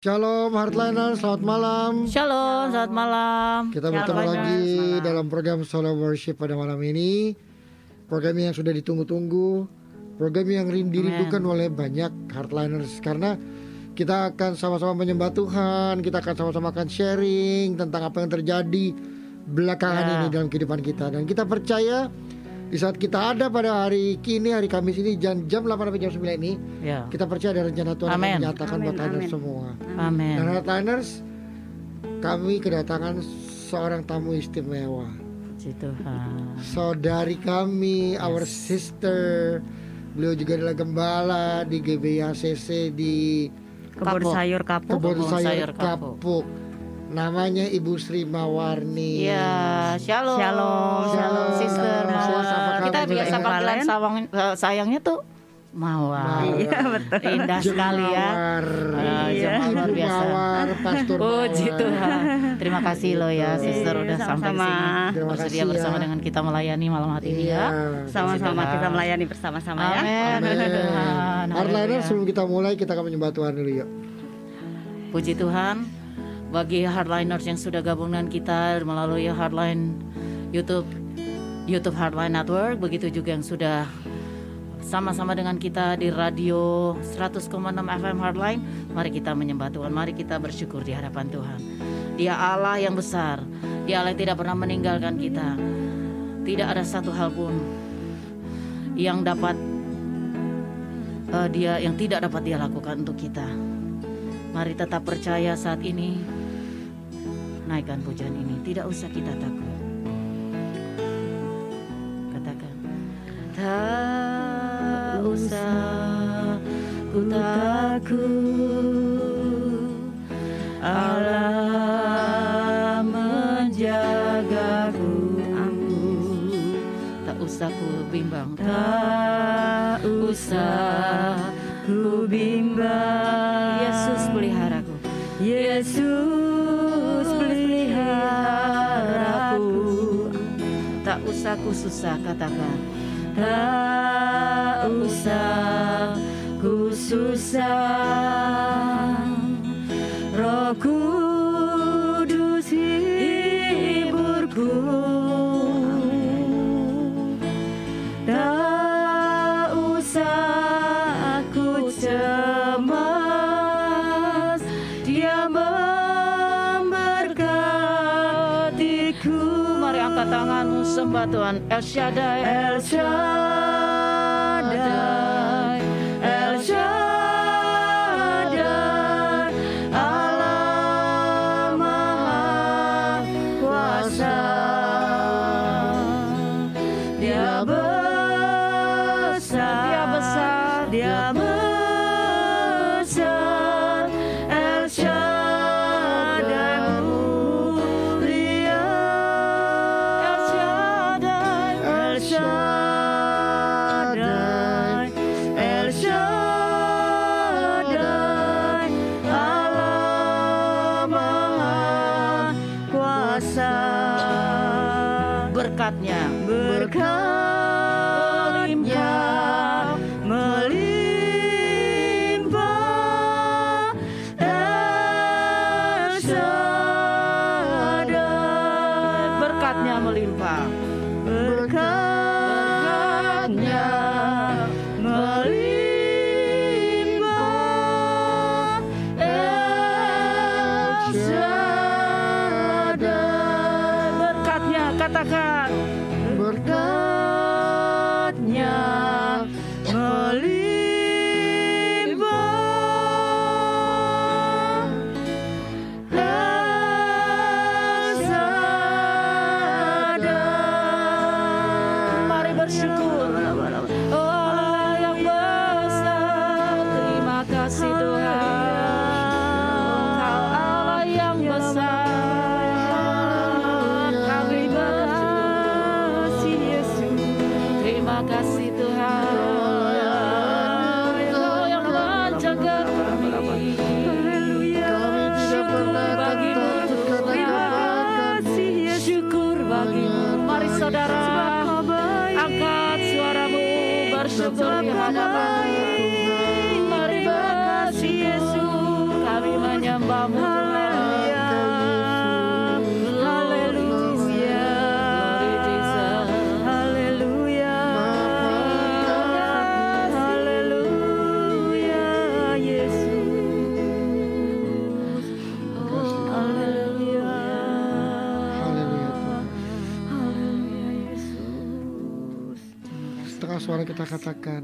Shalom Heartliner, selamat malam. Shalom, selamat malam. Kita bertemu Shalom. lagi Selamat dalam program Solo Worship pada malam ini. Program yang sudah ditunggu-tunggu, program yang rin- dirindukan oleh banyak Heartliners karena kita akan sama-sama menyembah Tuhan, kita akan sama-sama akan sharing tentang apa yang terjadi belakangan Ya. ini dalam kehidupan kita dan kita percaya di saat kita ada pada hari kini hari Kamis ini jam jam 8 sampai jam 9 ini Ya. kita percaya ada rencana Tuhan Amin. menyatakan buat amin. semua. Amin. Dan Heartliners, kami kedatangan seorang tamu istimewa. Puji Tuhan. Saudari kami, our sister. Beliau juga adalah gembala di GBACC di Kebun Kapuk. sayur kapuk. Kebun Kebun Sayur Sayur Kapuk. Kapuk. Namanya Ibu Sri Mawarni. Ya, shalom. Shalom. Shalom, sister. Shalom. Mawar. Apa Kita biasa panggilan sawang, eh, sayangnya tuh Mawar. Iya, betul. Indah sekali ya. Mawar. Ah, Iya. luar biasa. Mawar, Pastor Puji Mawar. Tuhan. Terima kasih loh ya, sister Iya, udah sampai sama-sama. sini. Terima Bersedia kasih bersama ya. dengan kita melayani malam hari ini Iya. ya. Sama-sama Puji kita melayani bersama-sama ya. Amin. Amin. Puji Tuhan. Heartliner Haleluya. sebelum kita mulai kita akan menyembah Tuhan dulu yuk. Puji Tuhan bagi hardliners yang sudah gabung dengan kita melalui Hardline YouTube YouTube Hardline Network begitu juga yang sudah sama-sama dengan kita di radio 100,6 FM Hardline mari kita menyembah Tuhan mari kita bersyukur di hadapan Tuhan. Dia Allah yang besar Dia Allah yang tidak pernah meninggalkan kita. Tidak ada satu hal pun yang dapat eh, dia yang tidak dapat dia lakukan untuk kita. Mari tetap percaya saat ini. Naikkan pujian ini, tidak usah kita takut. Katakan, tak usah ku takut. Allah menjagaku. Tak usah ku bimbang, tak usah Tak usah ku susah katakan. Tak usah ku susah. Tuhan El Shaddai El Shaddai টাকা katakan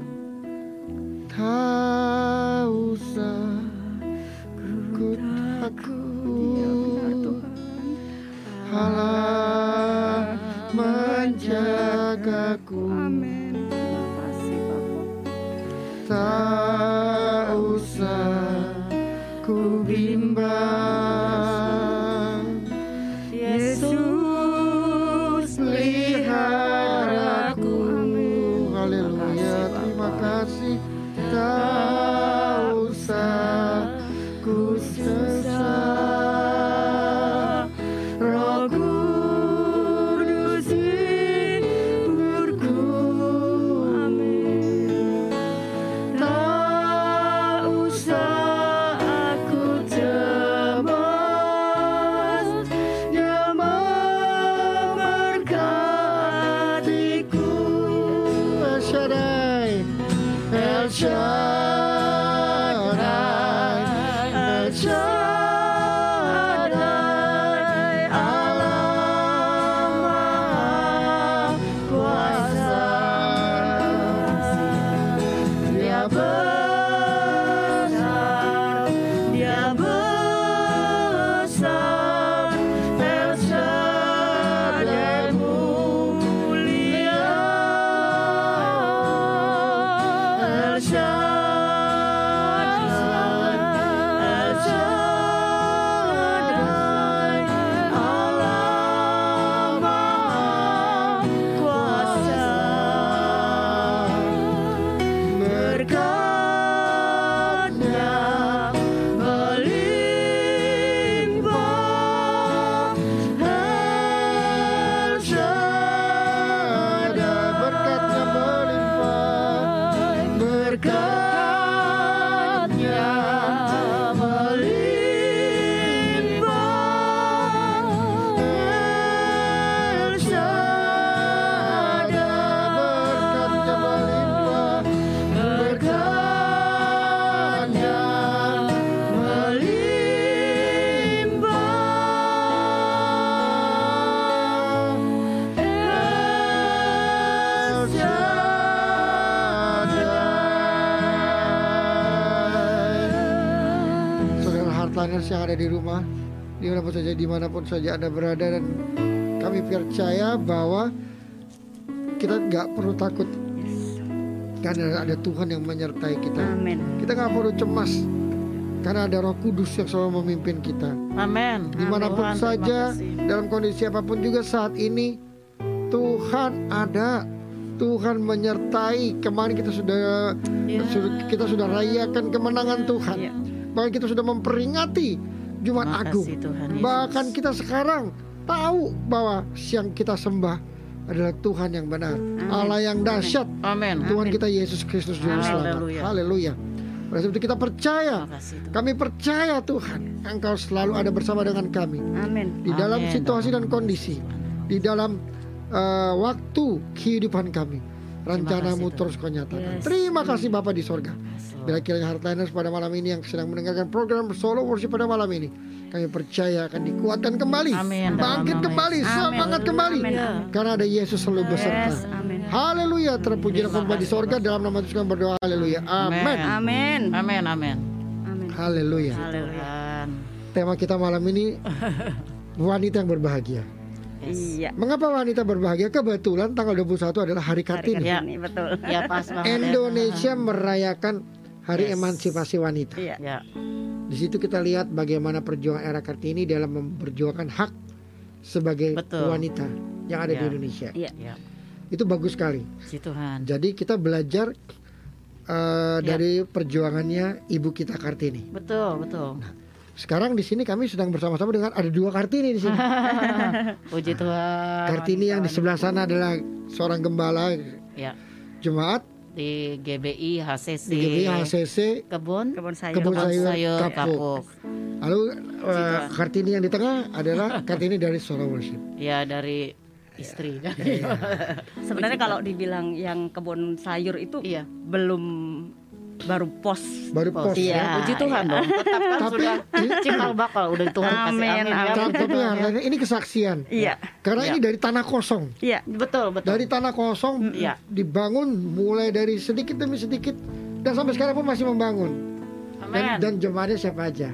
yang ada di rumah di mana pun saja di mana pun saja anda berada dan kami percaya bahwa kita nggak perlu takut karena ada Tuhan yang menyertai kita Amin. kita nggak perlu cemas karena ada Roh Kudus yang selalu memimpin kita Amin. di mana pun Tuhan, saja dalam kondisi apa pun juga saat ini Tuhan ada Tuhan menyertai kemarin kita sudah Ya. sudah- kita sudah rayakan kemenangan Tuhan Ya. Bahkan kita sudah memperingati Jumat Terima Agung Tuhan Yesus. bahkan kita sekarang tahu bahwa yang kita sembah adalah Tuhan yang benar Allah yang dahsyat Amin. Tuhan kita Yesus Kristus Juru Selamat Haleluya. Oleh sebab itu kita percaya Terima kasih Tuhan. kami percaya Tuhan Engkau selalu ada bersama dengan kami Amin. di dalam Amin. situasi dan kondisi di dalam eh, waktu kehidupan kami rencanamu kasih, terus kau nyatakan Yes. terima kasih Bapak di sorga bila kiranya Heartliners pada malam ini yang sedang mendengarkan program solo worship pada malam ini kami percaya akan dikuatkan kembali Amin. bangkit kembali Yesus. semangat Amin. kembali Amin. karena ada Yesus selalu beserta Yes. Amin. Haleluya terpuji dan Terima di sorga dalam nama Tuhan berdoa Haleluya Amin Amin. Amin. Amin. Amin. Haleluya tema kita malam ini wanita yang berbahagia Iya. Mengapa wanita berbahagia? Kebetulan tanggal 21 adalah hari Hari Kartini. Kartini betul. Ya pas banget. Indonesia merayakan Hari Yes. Emansipasi Wanita. Iya. Ya. Di situ kita lihat bagaimana perjuangan era Kartini dalam memperjuangkan hak sebagai Betul. wanita yang ada di Ya. Indonesia. Iya. Ya. Itu bagus sekali. Si Tuhan. Jadi kita belajar eh, Ya. dari perjuangannya ibu kita Kartini. Betul, betul. Sekarang di sini kami sedang bersama-sama dengan ada dua Kartini di sini. Puji Tuhan. Kartini yang di sebelah sana adalah seorang gembala Ya. jemaat di GBI HCC di GBI HCC kebun Kebun sayur. Kebun kebun sayur sayur kapuk. kapuk. lalu eh, kartini yang di tengah adalah kartini dari Sora Worship Ya dari istri kan. Sebenarnya kalau dibilang yang kebun sayur itu Iya. belum baru pos. baru pos Iya. ya. Puji Tuhan dong. Tetap kan Tapi- sudah cikal bakal udah Tuhan kasih Amin, amin. ya. amin. tapi hartanya ini kesaksian Iya, karena Ya. ini dari tanah kosong iya. Betul betul. dari tanah kosong Iya. dibangun mulai dari sedikit demi sedikit dan sampai sekarang pun masih membangun dan, Amin. dan jemaatnya siapa aja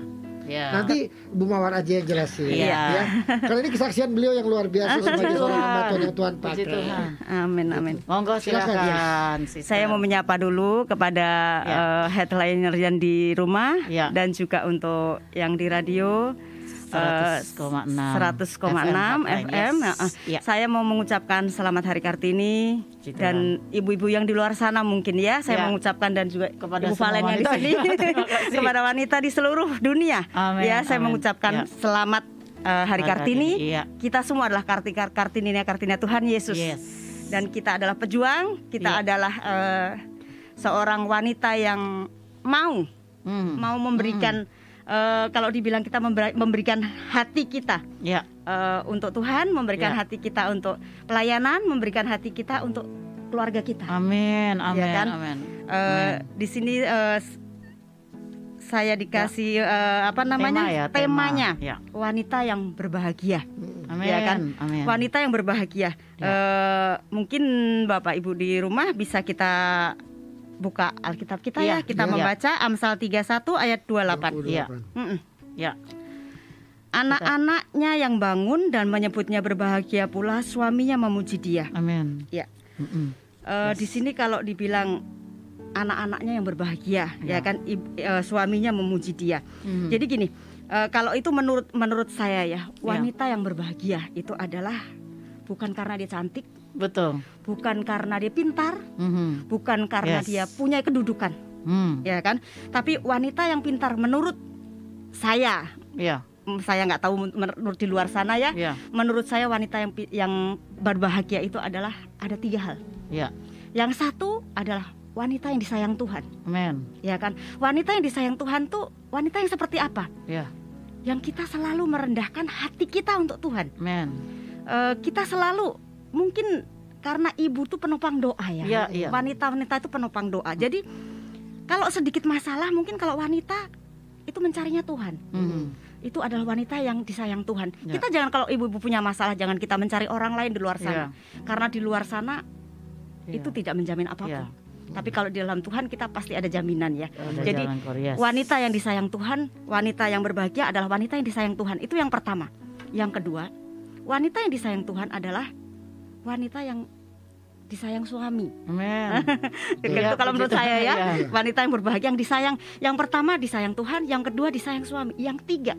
ya. nanti Bu Mawar aja yang jelasin Iya. ya karena ini kesaksian beliau yang luar biasa sebagai seorang hamba Tuhan yang Tuhan pakai Tuhan. Amin, amin. Monggo Silakan, silakan. Saya mau menyapa dulu kepada Ya. eh, headliner yang di rumah Ya. dan juga untuk yang di radio. Eh, 100,6 100,6 FM. FM. Eh, Ya. Saya mau mengucapkan selamat Hari Kartini Puji dan ibu-ibu yang di luar sana mungkin ya. Saya Ya. mengucapkan dan juga Kepada Ibu yang di sini Ya, kepada wanita di seluruh dunia. Amin, Ya, saya amin. mengucapkan Ya. selamat eh, Hari Hari Kartini. Kartini, iya. Kita semua adalah karti Kartini Kartini Tuhan Yesus. Yes. Dan kita adalah pejuang, kita adalah eh, seorang wanita yang mau Hmm. mau memberikan eh, kalau dibilang kita memberi- memberikan hati kita Ya. eh, untuk Tuhan, memberikan Ya. hati kita untuk pelayanan, memberikan hati kita untuk keluarga kita. Amin. Amin. kan? Amin. Eh, di sini s- saya dikasih eh, apa namanya Tema ya, tema. temanya Ya. wanita yang berbahagia, Amin. ya kan? Amin. Wanita yang berbahagia. Ya. Eh, mungkin bapak ibu di rumah bisa kita buka Alkitab kita Iya, ya, kita iya. membaca Amsal 31 ayat 28. 28. Iya. Mm-mm. Ya. Anak-anaknya yang bangun dan menyebutnya berbahagia pula suaminya memuji dia. Amin. Ya. Mm-mm. Eh, Di sini kalau dibilang anak-anaknya yang berbahagia, Ya. ya kan ib- eh, suaminya memuji dia. Mhm. Jadi gini, eh, kalau itu menurut menurut saya ya, wanita yang berbahagia itu adalah bukan karena dia cantik, betul. bukan karena dia pintar, Mhm. bukan karena Yes. dia punya kedudukan, Hmm. ya kan? Tapi wanita yang pintar menurut saya, Ya. mm, saya nggak tahu men- menurut di luar sana ya. Ya. Menurut saya wanita yang yang berbahagia itu adalah ada tiga hal. Ya. Yang satu adalah wanita yang disayang Tuhan, Amin. ya kan? Wanita yang disayang Tuhan tuh wanita yang seperti apa? Ya. Yang kita selalu merendahkan hati kita untuk Tuhan. Amin. Eh, kita selalu mungkin karena ibu tuh penopang doa ya. Iya, iya. Wanita-wanita itu penopang doa. Jadi kalau sedikit masalah mungkin kalau wanita itu mencarinya Tuhan. Mhm. Itu adalah wanita yang disayang Tuhan. Ya. Kita jangan kalau ibu-ibu punya masalah jangan kita mencari orang lain di luar Ya. sana. Karena di luar sana Ya. itu tidak menjamin apa pun. Ya. Tapi kalau di dalam Tuhan kita pasti ada jaminan ya. Ada Jadi wanita yang disayang Tuhan, wanita yang berbahagia adalah wanita yang disayang Tuhan. Itu yang pertama. Yang kedua, wanita yang disayang Tuhan adalah wanita yang disayang suami. Amin. Gitu Iya, kalau menurut saya ya, iya. wanita yang berbahagia yang disayang. Yang pertama disayang Tuhan, yang kedua disayang suami, yang tiga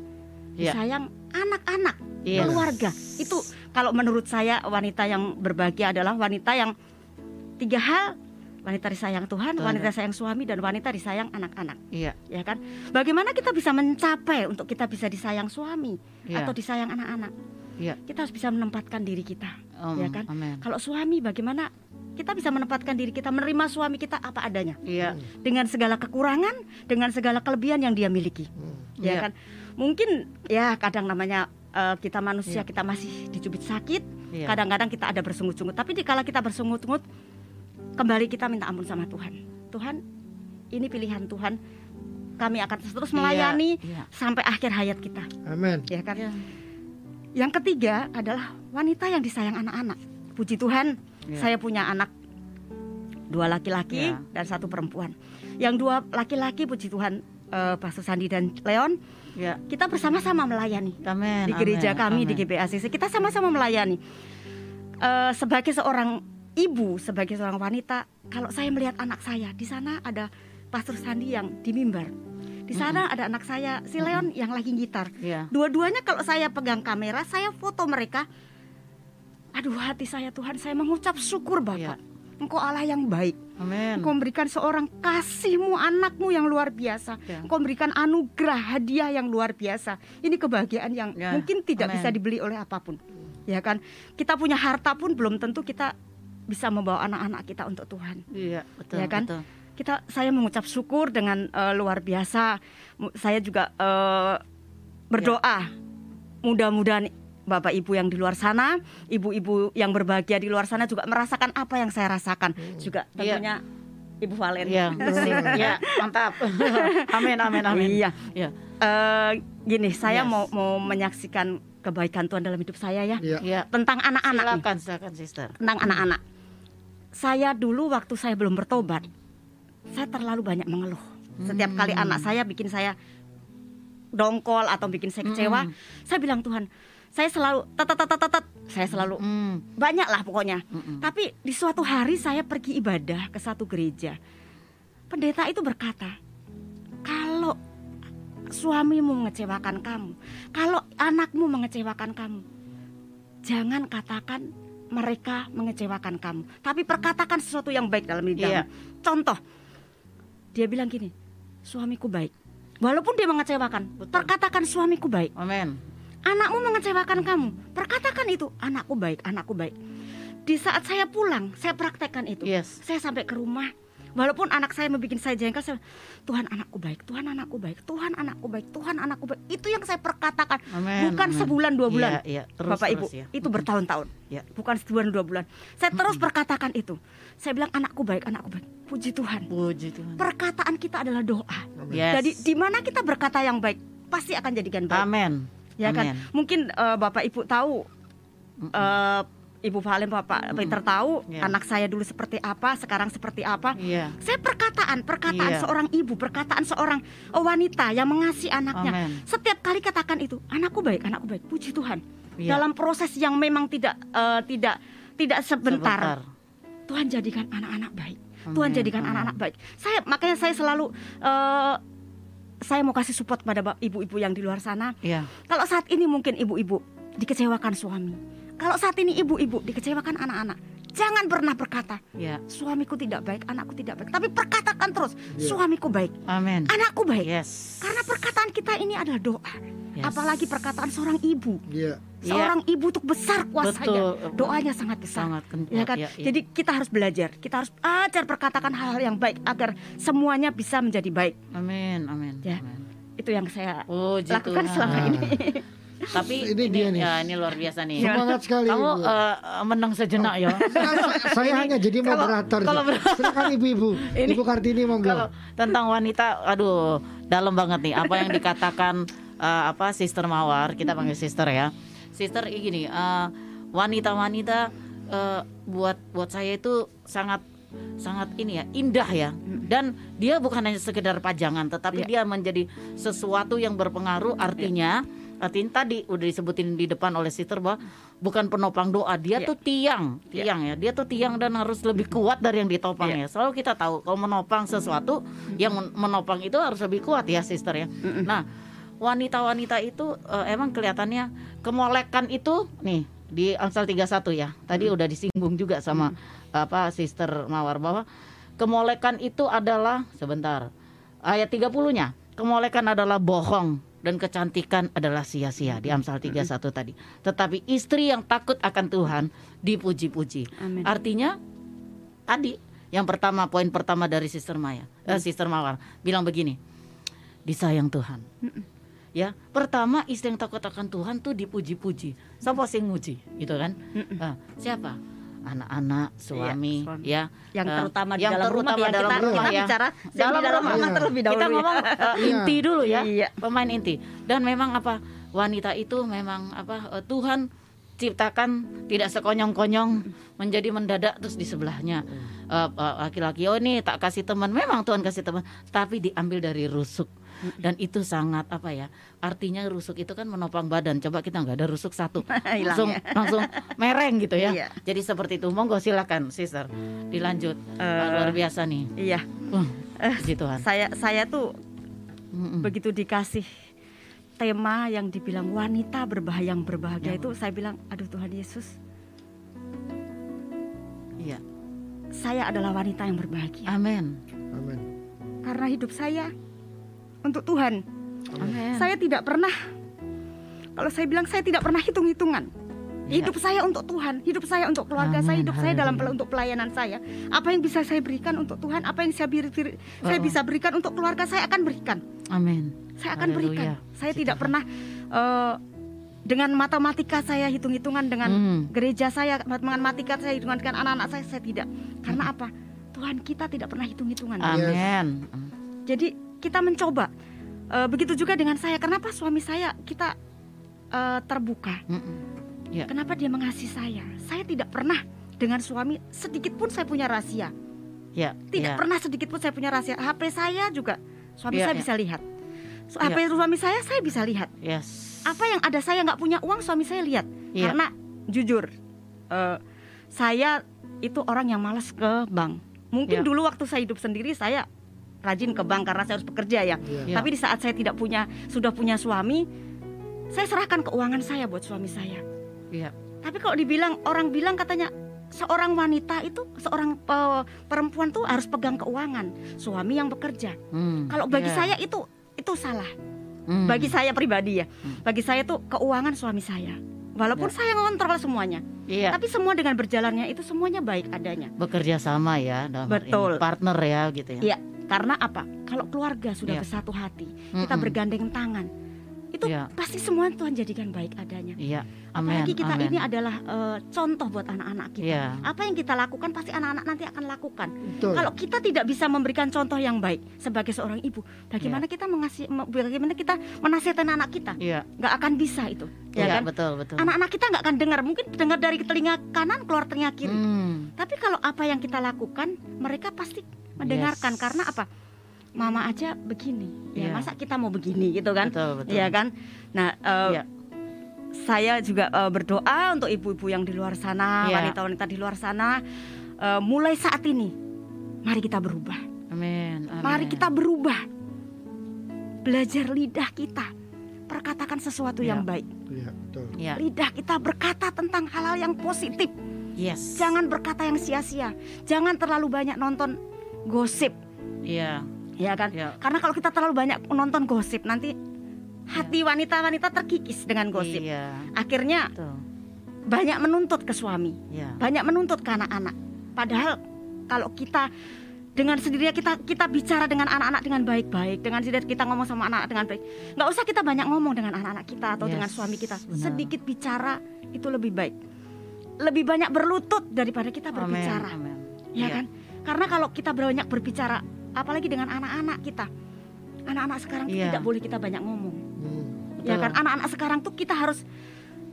Iya. disayang anak-anak, Yes. keluarga. Itu kalau menurut saya wanita yang berbahagia adalah wanita yang tiga hal wanita disayang Tuhan, Tuhan. wanita disayang suami dan wanita disayang anak-anak Iya. ya kan? Bagaimana kita bisa mencapai untuk kita bisa disayang suami Iya. atau disayang anak-anak? Iya. Kita harus bisa menempatkan diri kita. Om, Ya kan? Amin. Kalau suami bagaimana kita bisa menempatkan diri kita menerima suami kita apa adanya Iya. dengan segala kekurangan, dengan segala kelebihan yang dia miliki. Iya. Ya kan? Mungkin ya kadang namanya eh, kita manusia Iya. kita masih dicubit sakit, Iya. kadang-kadang kita ada bersungut-sungut. Tapi dikala kita bersungut-sungut, kembali kita minta ampun sama Tuhan. Tuhan, ini pilihan Tuhan. Kami akan terus Iya, melayani iya. sampai akhir hayat kita, Amin. ya kan? Iya. Yang ketiga adalah wanita yang disayang anak-anak. Puji Tuhan, Iya. saya punya anak dua laki-laki Iya. dan satu perempuan. Yang dua laki-laki, puji Tuhan, eh, Pastor Sandi dan Leon, Ya. kita bersama-sama melayani Amin. di gereja amin, kami di amin. GBACC. Kita sama-sama melayani. Eh, sebagai seorang ibu, sebagai seorang wanita, kalau saya melihat anak saya di sana ada Pastor Sandi yang di mimbar. Di sana ada anak saya si Leon yang lagi gitar. Iya. Dua-duanya kalau saya pegang kamera, saya foto mereka. Aduh hati saya Tuhan, saya mengucap syukur Bapak. Engkau Allah yang baik. Amin. Engkau memberikan seorang kasihmu anakmu yang luar biasa. Ya. Engkau memberikan anugerah hadiah yang luar biasa. Ini kebahagiaan yang Ya, mungkin tidak amin. bisa dibeli oleh apa pun. Ya kan? Kita punya harta pun belum tentu kita bisa membawa anak-anak kita untuk Tuhan. Iya, betul. Ya kan? betul. Kita saya mengucap syukur dengan eh, luar biasa. Saya juga eh, berdoa mudah-mudahan Bapak Ibu yang di luar sana, ibu-ibu yang berbahagia di luar sana juga merasakan apa yang saya rasakan. Juga Iya. tentunya Ibu Valen. Iya, ya, mantap. amin, amin, amin. Iya. Iya. Eh, gini, saya Yes. mau mau menyaksikan kebaikan Tuhan dalam hidup saya ya. Iya. Iya. Tentang anak-anak nih. Silakan, silakan, sister. tentang anak-anak. Saya dulu waktu saya belum bertobat, saya terlalu banyak mengeluh. Setiap kali Hmm. anak saya bikin saya dongkol atau bikin saya kecewa, Hmm. saya bilang Tuhan, saya selalu tet." saya selalu Hmm. banyak lah pokoknya. Mm-mm. Tapi di suatu hari saya pergi ibadah ke satu gereja. Pendeta itu berkata, kalau suamimu mengecewakan kamu, kalau anakmu mengecewakan kamu, jangan katakan mereka mengecewakan kamu, tapi perkatakan sesuatu yang baik dalam hidup. Iya. Contoh, dia bilang gini, suamiku baik. Walaupun dia mengecewakan, Betul. perkatakan suamiku baik. Amin. Anakmu mengecewakan kamu, perkatakan itu, anakku baik, anakku baik. Di saat saya pulang, saya praktekkan itu. Yes. Saya sampai ke rumah, walaupun anak saya membuat saya jengkel, saya, Tuhan anakku baik, Tuhan anakku baik, Tuhan anakku baik, Tuhan anakku baik. Itu yang saya perkatakan, Amin. bukan amin. sebulan dua bulan. Iya, iya. Terus, Bapak terus, Ibu, ya. itu bertahun-tahun, Ya. bukan sebulan dua bulan. Saya terus perkatakan itu. Saya bilang anakku baik, anakku baik. Puji Tuhan. Puji Tuhan. Perkataan kita adalah doa. Yes. Jadi di mana kita berkata yang baik, pasti akan jadikan baik Amin. ya kan Amin. mungkin eh, bapak ibu tahu eh, ibu Valen bapak Peter tahu Ya. anak saya dulu seperti apa sekarang seperti apa Iya. saya perkataan perkataan Iya. seorang ibu perkataan seorang eh, wanita yang mengasihi anaknya Amin. setiap kali katakan itu anakku baik anakku baik puji Tuhan Iya. dalam proses yang memang tidak eh, tidak tidak sebentar, Tuhan jadikan anak-anak baik Tuhan Amin, jadikan anak-anak baik saya makanya saya selalu eh, saya mau kasih support pada ibu-ibu yang di luar sana Iya. kalau saat ini mungkin ibu-ibu dikecewakan suami. Kalau saat ini ibu-ibu dikecewakan anak-anak, jangan pernah berkata, Iya. suamiku tidak baik, anakku tidak baik. Tapi perkatakan terus, Iya. suamiku baik, Amin. anakku baik. Yes. Karena perkataan kita ini adalah doa. Yes. Apalagi perkataan seorang ibu. Iya. Seorang ibu untuk besar kuasanya. Betul. Doanya sangat besar. Sangat Ya kan? iya, iya. Jadi kita harus belajar, kita harus ajar perkatakan hal-hal yang baik agar semuanya bisa menjadi baik. Amin, amin. Ya. amin. Itu yang saya Puji lakukan selama ini. Tapi Ini ini, dia nih. ya ini luar biasa nih. Semangat sekali. Kamu Ibu. eh, menang sejenak ya. saya hanya jadi moderator. kalau ber- Silakan ibu-ibu. Ibu Kartini monggo. Kalau tentang wanita, aduh, dalam banget nih apa yang dikatakan eh, apa Sister Mawar, kita panggil Sister ya. Sister ini gini, eh, wanita-wanita eh, buat buat saya itu sangat sangat ini ya indah ya dan dia bukan hanya sekedar pajangan tetapi Iya. dia menjadi sesuatu yang berpengaruh artinya artinya tadi udah disebutin di depan oleh sister bahwa bukan penopang doa dia Iya. tuh tiang tiang ya. Dia tuh tiang dan harus lebih kuat dari yang ditopang Iya. ya. Selalu kita tahu kalau menopang sesuatu yang men- menopang itu harus lebih kuat ya sister ya. Nah wanita-wanita itu eh, emang kelihatannya kemolekan itu nih di Amsal 31 ya. Tadi udah disinggung juga sama apa sister Mawar bahwa kemolekan itu adalah sebentar ayat 30-nya kemolekan adalah bohong dan kecantikan adalah sia-sia di Amsal 31 tadi. Tetapi istri yang takut akan Tuhan dipuji-puji. Amin. artinya tadi yang pertama poin pertama dari sister Maya eh, sister Mawar bilang begini disayang Tuhan. Ya pertama istri yang takut akan Tuhan tuh dipuji-puji. Siapa sih nguji gitu kan? Ah, siapa anak-anak suami suami. ya yang Eh, terutama di yang dalam rumah terutama ya dalam kita, rumah kita ya. bicara Dalam di dalam rumah. rumah Iya. terlebih dahulu kita ya. ngomong eh, Iya. inti dulu ya Iya. pemain inti dan memang apa wanita itu memang apa eh, Tuhan ciptakan tidak sekonyong-konyong menjadi mendadak terus di sebelahnya Eh, eh, laki-laki oh ini tak kasih teman memang Tuhan kasih teman tapi diambil dari rusuk dan itu sangat apa ya artinya rusuk itu kan menopang badan. Coba kita nggak ada rusuk satu langsung ya. langsung mereng gitu ya. Iya. jadi seperti itu. Monggo silakan sister. Dilanjut. Eh, luar biasa nih. Iya. Wah, puji Tuhan. saya saya tuh Mm-mm. begitu dikasih tema yang dibilang wanita berbahaya yang berbahagia Ya. itu saya bilang aduh Tuhan Yesus. Iya. Saya adalah wanita yang berbahagia. Amin Amin. karena hidup saya untuk Tuhan amin saya tidak pernah kalau saya bilang saya tidak pernah hitung-hitungan Ya. Hidup saya untuk Tuhan, hidup saya untuk keluarga saya, Amin. hidup saya dalam untuk pelayanan saya. Apa yang bisa saya berikan untuk Tuhan, apa yang saya, beri- beri- saya Oh. bisa berikan untuk keluarga saya akan berikan. Amin. Saya akan berikan. Haleluya. Saya Puji tidak pernah eh, dengan matematika saya hitung-hitungan dengan Hmm. gereja saya dengan matematika saya hitungan dengan anak-anak saya saya tidak. Karena apa? Tuhan kita tidak pernah hitung-hitungan. Amin. Jadi kita mencoba. Eh, begitu juga dengan saya. Kenapa suami saya kita eh, terbuka? Mm-mm. Ya. Kenapa dia mengasihi saya? Saya tidak pernah dengan suami sedikit pun saya punya rahasia. Ya. Tidak ya. pernah sedikit pun saya punya rahasia. HP saya juga suami Iya, saya iya. bisa lihat. So, Iya. HP suami saya saya bisa lihat. Yes. Apa yang ada saya nggak punya uang suami saya lihat. Iya. Karena jujur eh, saya itu orang yang malas ke bank. Mungkin Iya. dulu waktu saya hidup sendiri saya rajin ke bank karena saya harus bekerja ya. Iya. Iya. Tapi di saat saya tidak punya sudah punya suami, saya serahkan keuangan saya buat suami saya. Iya. Tapi kalau dibilang orang bilang katanya seorang wanita itu seorang eh, perempuan tuh harus pegang keuangan, suami yang bekerja. Hmm. Kalau bagi Ya. saya itu itu salah. Hmm. Bagi saya pribadi ya. Hmm. Bagi saya tuh keuangan suami saya. Walaupun Ya. saya ngontrol semuanya, Iya. tapi semua dengan berjalannya itu semuanya baik adanya. Bekerja sama ya dalam ini. Betul. Partner ya gitu ya. Iya. Karena apa? Kalau keluarga sudah Ya. bersatu hati, kita Mm-mm. bergandeng tangan, itu Ya. pasti semua Tuhan jadikan baik adanya. Iya. Amin. Apalagi kita Amin. ini adalah eh, contoh buat anak-anak kita. Iya. Apa yang kita lakukan pasti anak-anak nanti akan lakukan. Betul. Kalau kita tidak bisa memberikan contoh yang baik sebagai seorang ibu, bagaimana kita mengasih, me- bagaimana kita menasihati anak kita? Iya. Nggak akan bisa itu, ya Iya, kan? betul, betul. Anak-anak kita nggak akan dengar, mungkin dengar dari telinga kanan keluar telinga kiri. Hmm. Tapi kalau apa yang kita lakukan, mereka pasti mendengarkan Yes. karena apa? Mama aja begini, ya Iya. masa kita mau begini gitu kan? Betul, betul. Iya kan? Nah, eh, Iya. saya juga eh, berdoa untuk ibu-ibu yang di luar sana, Iya. wanita-wanita di luar sana, eh, mulai saat ini, mari kita berubah. Amin. Amin. Mari kita berubah. Belajar lidah kita, perkatakan sesuatu Iya. yang baik. Iya, betul. Iya. Lidah kita berkata tentang hal-hal yang positif. Yes. Jangan berkata yang sia-sia. Jangan terlalu banyak nonton gosip, Iya. ya kan? Iya. Karena kalau kita terlalu banyak nonton gosip, nanti hati wanita-wanita terkikis dengan gosip. Iya. Akhirnya Betul. banyak menuntut ke suami, Iya. banyak menuntut ke anak-anak. Padahal kalau kita dengan sendirinya kita kita bicara dengan anak-anak dengan baik-baik, dengan sendirinya kita ngomong sama anak-anak dengan baik. Nggak usah kita banyak ngomong dengan anak-anak kita atau Yes, dengan suami kita. benar. Sedikit bicara itu lebih baik. Lebih banyak berlutut daripada kita berbicara. Amin. ya Iya. kan? Karena kalau kita banyak berbicara, apalagi dengan anak-anak kita, anak-anak sekarang tuh Iya. tidak boleh kita banyak ngomong, Hmm. ya kan? Anak-anak sekarang tuh kita harus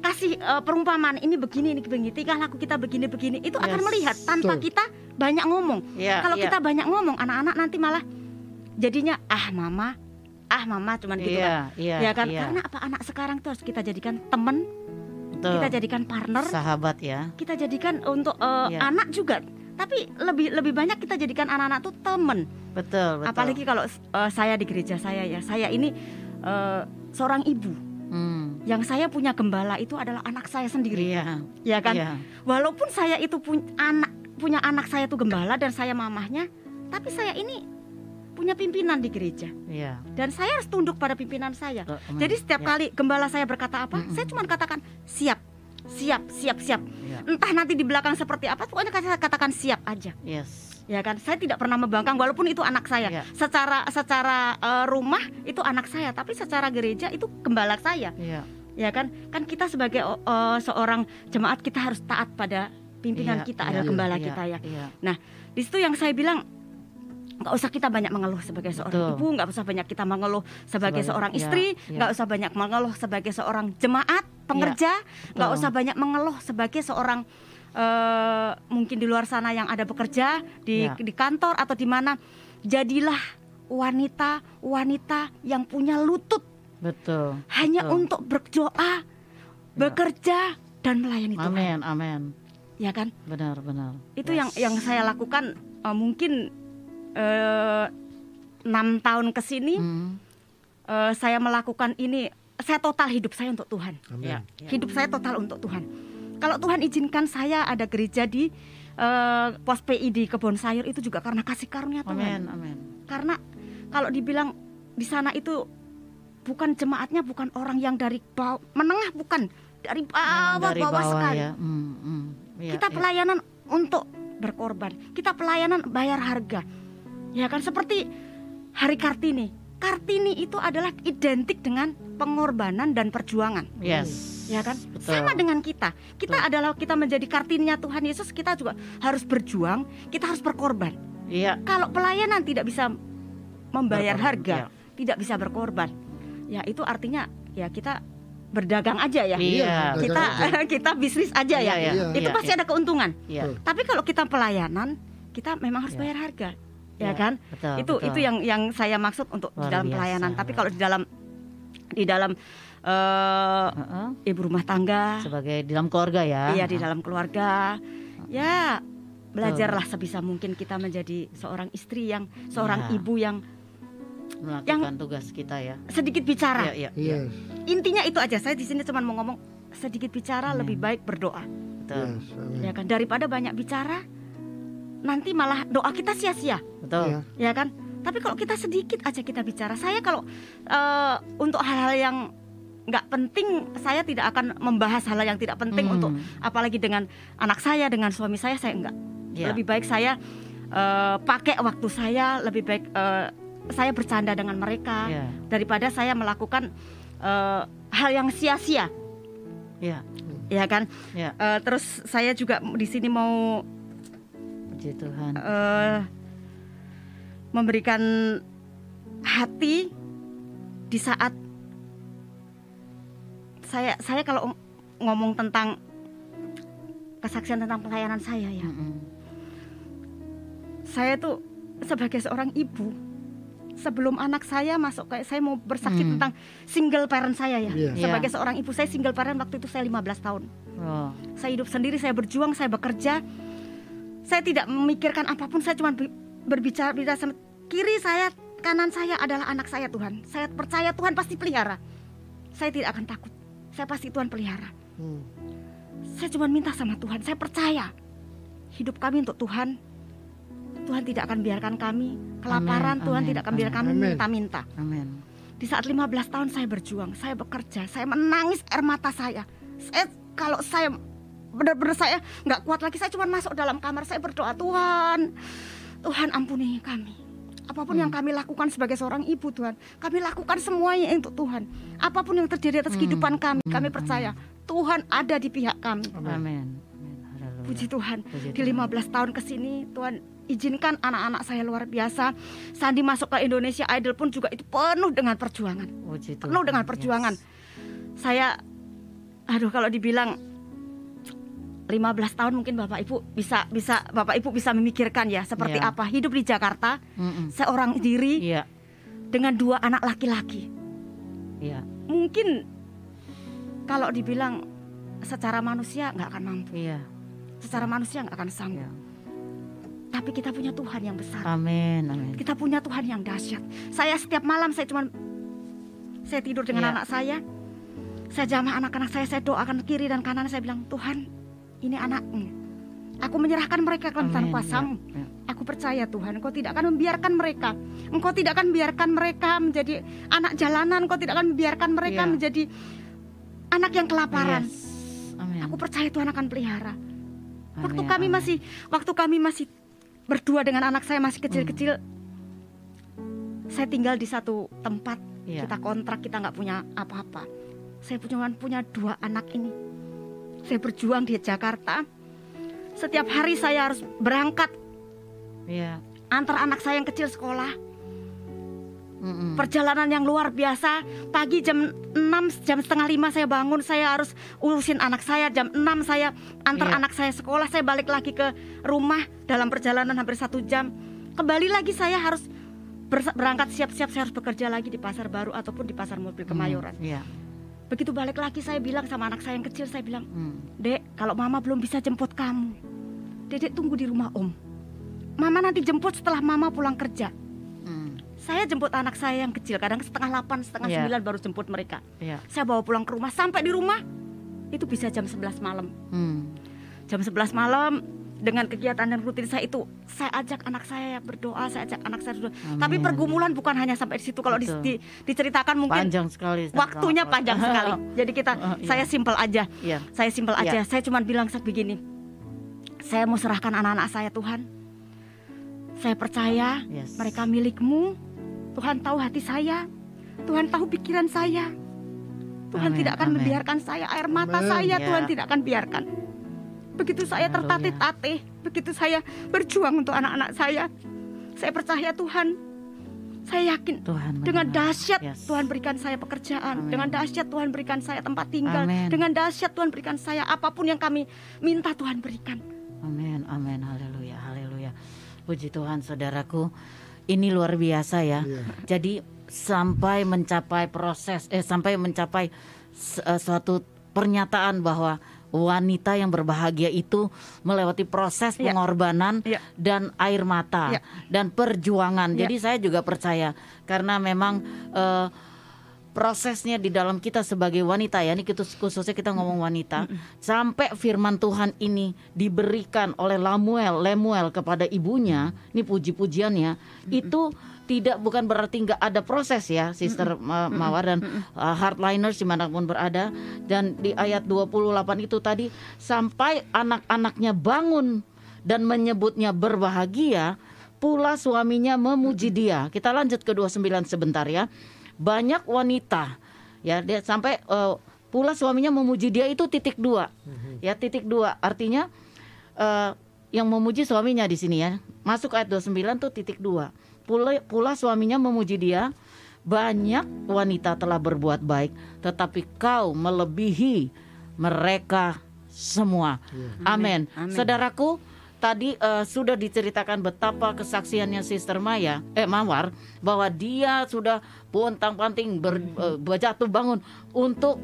kasih eh, perumpamaan ini begini ini begini, tingkah laku kita begini begini, itu akan Yes. melihat tanpa Betul. kita banyak ngomong. Iya. Kalau iya. kita banyak ngomong, anak-anak nanti malah jadinya ah mama, ah mama cuman gitu kan. Iya, iya. Ya kan? iya. Karena apa anak sekarang tuh harus kita jadikan teman, Betul. kita jadikan partner, sahabat ya. kita jadikan untuk eh, Iya. anak juga. Tapi lebih lebih banyak kita jadikan anak-anak tuh teman. Betul, betul. Apalagi kalau eh, saya di gereja saya ya, saya ini eh, seorang ibu. Hmm. Yang saya punya gembala itu adalah anak saya sendiri, Iya. ya kan? Iya. Walaupun saya itu punya anak punya anak saya itu gembala dan saya mamahnya, tapi saya ini punya pimpinan di gereja Iya. dan saya harus tunduk pada pimpinan saya. Betul, amin. Jadi setiap kali gembala saya berkata apa, Mm-mm. saya cuma katakan siap, siap, siap, siap. Iya. Entah nanti di belakang seperti apa, pokoknya saya katakan siap aja. Yes. ya kan saya tidak pernah membangkang walaupun itu anak saya Iya. secara secara eh, rumah itu anak saya tapi secara gereja itu gembala saya Iya. ya kan kan kita sebagai eh, seorang jemaat kita harus taat pada pimpinan Iya, kita iya, adalah gembala iya, kita ya Iya. di situ yang saya bilang nggak usah kita banyak mengeluh sebagai seorang Betul. ibu nggak usah banyak kita mengeluh sebagai Sebagai- seorang iya, istri iya. nggak usah banyak mengeluh sebagai seorang jemaat pengerja nggak betul. usah banyak mengeluh sebagai seorang eh, mungkin di luar sana yang ada bekerja di Iya. di kantor atau di mana jadilah wanita wanita yang punya lutut Betul. hanya betul. untuk berdoa bekerja dan melayani Tuhan Amin, amin. ya kan Benar, benar. itu yang Yes. yang saya lakukan eh, mungkin eh, enam tahun ke sini Hmm. eh, saya melakukan ini saya total hidup saya untuk Tuhan Amin. Iya. hidup saya total untuk Tuhan kalau Tuhan izinkan saya ada gereja di eh, pos PI di Kebon Sayur itu juga karena kasih karunia Tuhan Amin, amin. karena kalau dibilang di sana itu bukan jemaatnya bukan orang yang dari bawah menengah bukan dari Memang bawah dari bawah bawah sekali. ya. Hmm, hmm. Iya, kita iya. pelayanan untuk berkorban. Kita pelayanan bayar harga. Ya kan seperti Hari Kartini. Kartini itu adalah identik dengan pengorbanan dan perjuangan. Yes. Ya kan? Betul. Sama dengan kita. Kita adalah kita menjadi kartininya Tuhan Yesus, kita juga harus berjuang, kita harus berkorban. Iya. Kalau pelayanan tidak bisa membayar Berkorban, harga, ya. tidak bisa berkorban. Ya itu artinya ya kita berdagang aja ya. Iya. dagang Kita aja. kita bisnis aja ya. Iya, iya. Itu Iya, pasti iya. ada keuntungan. Iya. Betul. Tapi kalau kita pelayanan, kita memang harus Ya. bayar harga, ya Iya, kan? betul, itu betul. itu yang yang saya maksud untuk di Luar dalam biasa. pelayanan. Tapi kalau di dalam di dalam eh, Heeh. ibu rumah tangga, Sebagai di dalam keluarga ya. iya di dalam keluarga, ya belajarlah sebisa mungkin kita menjadi seorang istri yang seorang Ya. ibu yang melakukan tugas kita ya. sedikit bicara. Iya, iya, iya. Yes. Intinya itu aja. Saya di sini cuma mau ngomong sedikit bicara Amin. lebih baik berdoa, Betul. Yes. Ya kan? Daripada banyak bicara, nanti malah doa kita sia-sia. Betul. Iya. ya kan? Tapi kalau kita sedikit aja kita bicara, saya kalau eh, untuk hal-hal yang nggak penting, saya tidak akan membahas hal yang tidak penting Hmm. untuk apalagi dengan anak saya, dengan suami saya, saya enggak. Iya. Lebih baik saya eh, pakai waktu saya, lebih baik eh, saya bercanda dengan mereka Iya. daripada saya melakukan eh, hal yang sia-sia, Iya. ya kan? Iya. Eh, terus saya juga di sini mau Puji Tuhan. eh, memberikan hati di saat saya saya kalau ngomong tentang kesaksian tentang pelayanan saya ya Mm-mm. saya tuh sebagai seorang ibu sebelum anak saya masuk kayak saya mau bersaksi Hmm. tentang single parent saya ya Iya. sebagai seorang ibu saya single parent waktu itu saya 15 tahun Oh. saya hidup sendiri, saya berjuang, saya bekerja. Saya tidak memikirkan apa pun, saya cuma bi- berbicara bicara sama kiri saya, kanan saya adalah anak saya Tuhan. Saya percaya Tuhan pasti pelihara. Saya tidak akan takut. Saya pasti Tuhan pelihara. Hmm. Saya cuma minta sama Tuhan, saya percaya hidup kami untuk Tuhan. Tuhan tidak akan biarkan kami kelaparan, Amin, Tuhan amin, tidak akan biarkan kami amin. minta-minta. Amin. Di saat 15 tahun saya berjuang, saya bekerja, saya menangis air mata saya. Saya kalau saya benar-benar saya nggak kuat lagi, saya cuma masuk dalam kamar, saya berdoa Tuhan, Tuhan ampuni kami. Apa pun yang kami lakukan sebagai seorang ibu Tuhan, kami lakukan semuanya untuk Tuhan. Apa pun yang terjadi atas kehidupan kami, kami percaya Tuhan ada di pihak kami. Amin. Puji Tuhan. Puji Di 15 tahun ke sini Tuhan izinkan anak-anak saya luar biasa. Sandi masuk ke Indonesia Idol pun juga itu penuh dengan perjuangan. Puji Tuhan. Penuh dengan perjuangan. Yes. Saya aduh kalau dibilang 15 tahun mungkin Bapak Ibu bisa bisa Bapak Ibu bisa memikirkan ya seperti Iya. apa hidup di Jakarta Mm-mm. seorang diri Iya. dengan dua anak laki-laki. Iya. Mungkin kalau dibilang secara manusia nggak akan mampu, Iya. secara manusia nggak akan sanggup. Iya. Tapi kita punya Tuhan yang besar. Amin. Amin. Kita punya Tuhan yang dahsyat. Saya setiap malam saya cuma saya tidur dengan Iya. anak saya. Saya jamah anak-anak saya, saya doakan kiri dan kanan saya bilang, "Tuhan, ini anakmu. Aku menyerahkan mereka ke dalam Amin. kuasamu. Iya, iya. Aku percaya Tuhan, Engkau tidak akan membiarkan mereka. Engkau tidak akan membiarkan mereka menjadi anak jalanan. Engkau tidak akan membiarkan mereka Iya. menjadi anak yang kelaparan. Yes. Amin. Aku percaya Tuhan akan pelihara. Waktu Amin, kami amin. masih waktu kami masih berdua dengan anak saya masih kecil-kecil, saya tinggal di satu tempat. Iya. Kita kontrak, kita nggak punya apa-apa. Saya punya punya dua anak ini. Saya berjuang di Jakarta. Setiap hari saya harus berangkat Iya. antar anak saya yang kecil sekolah. Mm-mm. Perjalanan yang luar biasa. Pagi jam 6, jam setengah lima saya bangun. Saya harus urusin anak saya. Jam 6 saya antar Iya. anak saya sekolah. Saya balik lagi ke rumah dalam perjalanan hampir satu jam. Kembali lagi saya harus ber- berangkat siap-siap. Saya harus bekerja lagi di pasar baru ataupun di pasar mobil Kemayoran. Iya. Begitu balik lagi saya bilang sama anak saya yang kecil. Saya bilang, Mm. Dek, kalau mama belum bisa jemput kamu, Dedek tunggu di rumah om. Mama nanti jemput setelah mama pulang kerja. Mm. Saya jemput anak saya yang kecil, kadang setengah 8, setengah Iya. 9 baru jemput mereka. Iya. Saya bawa pulang ke rumah, sampai di rumah itu bisa jam 11 malam. Mm. Jam 11 malam dengan kegiatan dan rutin saya itu saya ajak anak saya berdoa saya ajak anak saya berdoa Amin. tapi pergumulan bukan hanya sampai di situ kalau di, di- diceritakan mungkin Panjang sekali. waktunya panjang sekali jadi kita Oh, iya. saya simpel aja Iya. saya simpel Iya. aja saya cuma bilang saat begini saya mau serahkan anak-anak saya Tuhan saya percaya Yes. mereka milikmu Tuhan tahu hati saya Tuhan tahu pikiran saya Tuhan Amin, tidak akan amin. membiarkan saya air mata Amin. saya Ya. Tuhan tidak akan biarkan begitu saya tertatih-tatih begitu saya berjuang untuk anak-anak saya saya percaya Tuhan saya yakin Tuhan dengan dahsyat Yes. Tuhan berikan saya pekerjaan, Amin. dengan dahsyat Tuhan berikan saya tempat tinggal, Amin. dengan dahsyat Tuhan berikan saya apa pun yang kami minta Tuhan berikan. Amin, amin, haleluya, haleluya. Puji Tuhan, saudaraku. Ini luar biasa ya. Iya. Jadi sampai mencapai proses, eh sampai mencapai eh, suatu pernyataan bahwa wanita yang berbahagia itu melewati proses Iya. pengorbanan Iya. dan air mata Iya. dan perjuangan. Iya. Jadi saya juga percaya karena memang eh, prosesnya di dalam kita sebagai wanita ya ini kita khususnya kita ngomong wanita sampai firman Tuhan ini diberikan oleh Lamuel Lemuel kepada ibunya ini puji-pujiannya itu tidak bukan berarti nggak ada proses ya Sister Ma- Mawar dan uh, hardliners di mana pun berada dan di ayat 28 itu tadi sampai anak-anaknya bangun dan menyebutnya berbahagia pula suaminya memuji dia. Kita lanjut ke 29 sebentar ya. Banyak wanita ya dia sampai eh, pula suaminya memuji dia itu titik dua. Ya titik dua artinya eh, yang memuji suaminya di sini ya. Masuk ayat 29 tuh titik dua. Pula, pula suaminya memuji dia banyak wanita telah berbuat baik tetapi kau melebihi mereka semua. Amin. Amin. Saudaraku, tadi eh, sudah diceritakan betapa kesaksiannya Sister Maya, eh Mawar, bahwa dia sudah pontang-panting ber, berjatuh bangun untuk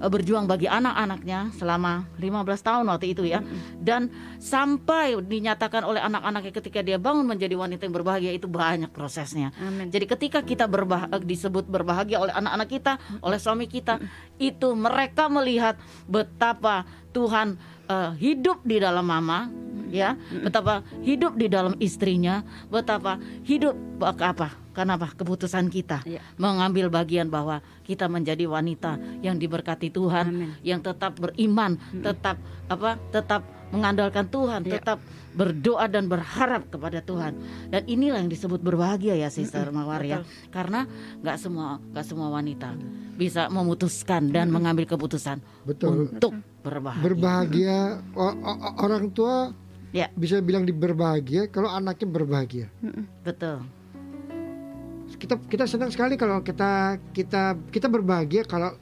berjuang bagi anak-anaknya selama 15 tahun waktu itu ya. Dan sampai dinyatakan oleh anak-anaknya ketika dia bangun menjadi wanita yang berbahagia itu banyak prosesnya. Amin. Jadi ketika kita berbah eh, disebut berbahagia oleh anak-anak kita, oleh suami kita, itu mereka melihat betapa Tuhan eh, hidup di dalam mama, ya, betapa hidup di dalam istrinya, betapa hidup apa? Karena apa? Keputusan kita Iya. mengambil bagian bahwa kita menjadi wanita yang diberkati Tuhan, Amin. yang tetap beriman, tetap apa? Tetap mengandalkan Tuhan, Iya. tetap berdoa dan berharap kepada Tuhan. Dan inilah yang disebut berbahagia ya, Sister Mawar ya. Karena nggak semua nggak semua wanita bisa memutuskan dan mengambil keputusan Betul. untuk berbahagia. Berbahagia o- o- orang tua Ya, bisa bilang di berbahagia kalau anaknya berbahagia. betul. Kita kita senang sekali kalau kita kita kita berbahagia kalau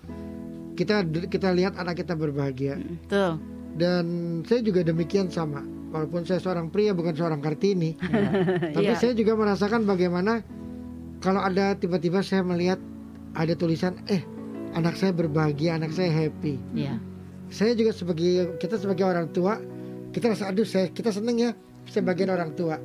kita kita lihat anak kita berbahagia. Betul. Dan saya juga demikian sama. Walaupun saya seorang pria bukan seorang kartini, tapi Iya. saya juga merasakan bagaimana kalau ada tiba-tiba saya melihat ada tulisan eh anak saya berbahagia, anak saya happy. Ya. Saya juga sebagai kita sebagai orang tua kita rasa aduh saya kita seneng ya sebagian orang tua.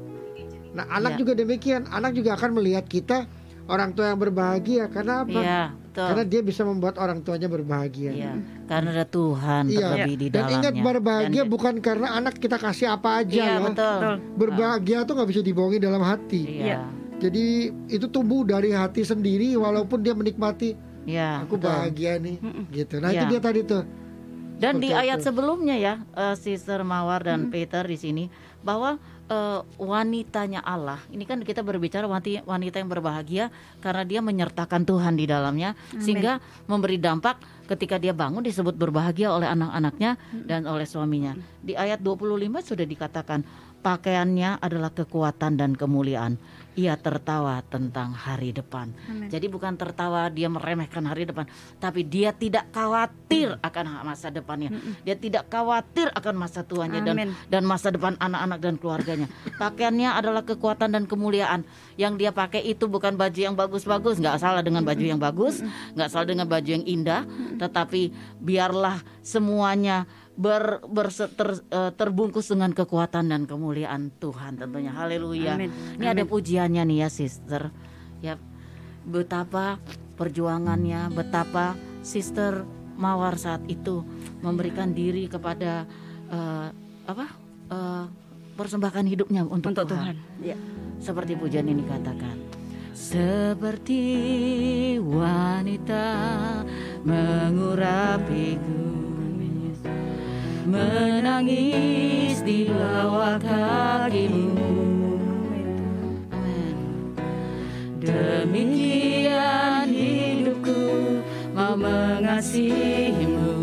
Nah anak Ya. juga demikian, anak juga akan melihat kita orang tua yang berbahagia karena apa? Iya, betul. Karena dia bisa membuat orang tuanya berbahagia. Iya, karena ada Tuhan Iya. terlebih di Dan dalamnya. ingat berbahagia Dan- bukan karena anak kita kasih apa aja Iya, loh. betul. Betul. Berbahagia tuh nggak bisa dibohongi dalam hati. Iya. Jadi itu tumbuh dari hati sendiri walaupun dia menikmati Iya, aku betul. bahagia nih gitu. Nah itu Iya. dia tadi tuh. Dan di Seperti ayat itu. sebelumnya ya, eh, Sister Mawar dan Peter di sini bahwa eh, wanitanya Allah. Ini kan kita berbicara wanita, wanita yang berbahagia karena dia menyertakan Tuhan di dalamnya sehingga memberi dampak ketika dia bangun disebut berbahagia oleh anak-anaknya dan oleh suaminya. Di ayat 25 sudah dikatakan pakaiannya adalah kekuatan dan kemuliaan. Ia tertawa tentang hari depan. Amin. Jadi bukan tertawa dia meremehkan hari depan, tapi dia tidak khawatir akan masa depannya. Dia tidak khawatir akan masa tuanya dan dan masa depan anak-anak dan keluarganya. Pakaiannya adalah kekuatan dan kemuliaan. Yang dia pakai itu bukan baju yang bagus-bagus, nggak salah dengan baju yang bagus, nggak salah dengan baju yang indah, tetapi biarlah semuanya ber, berse- ter- eh, terbungkus dengan kekuatan dan kemuliaan Tuhan tentunya. Haleluya. Amin. Ini ada pujiannya nih ya, sister. Ya, betapa perjuangannya, betapa sister Mawar saat itu memberikan diri kepada eh, apa? uh, persembahkan hidupnya untuk, untuk Tuhan. Tuhan. Ya. Seperti pujian ini katakan. Seperti wanita mengurapiku Menangis di bawah kakimu. Demikian hidupku mau mengasihimu.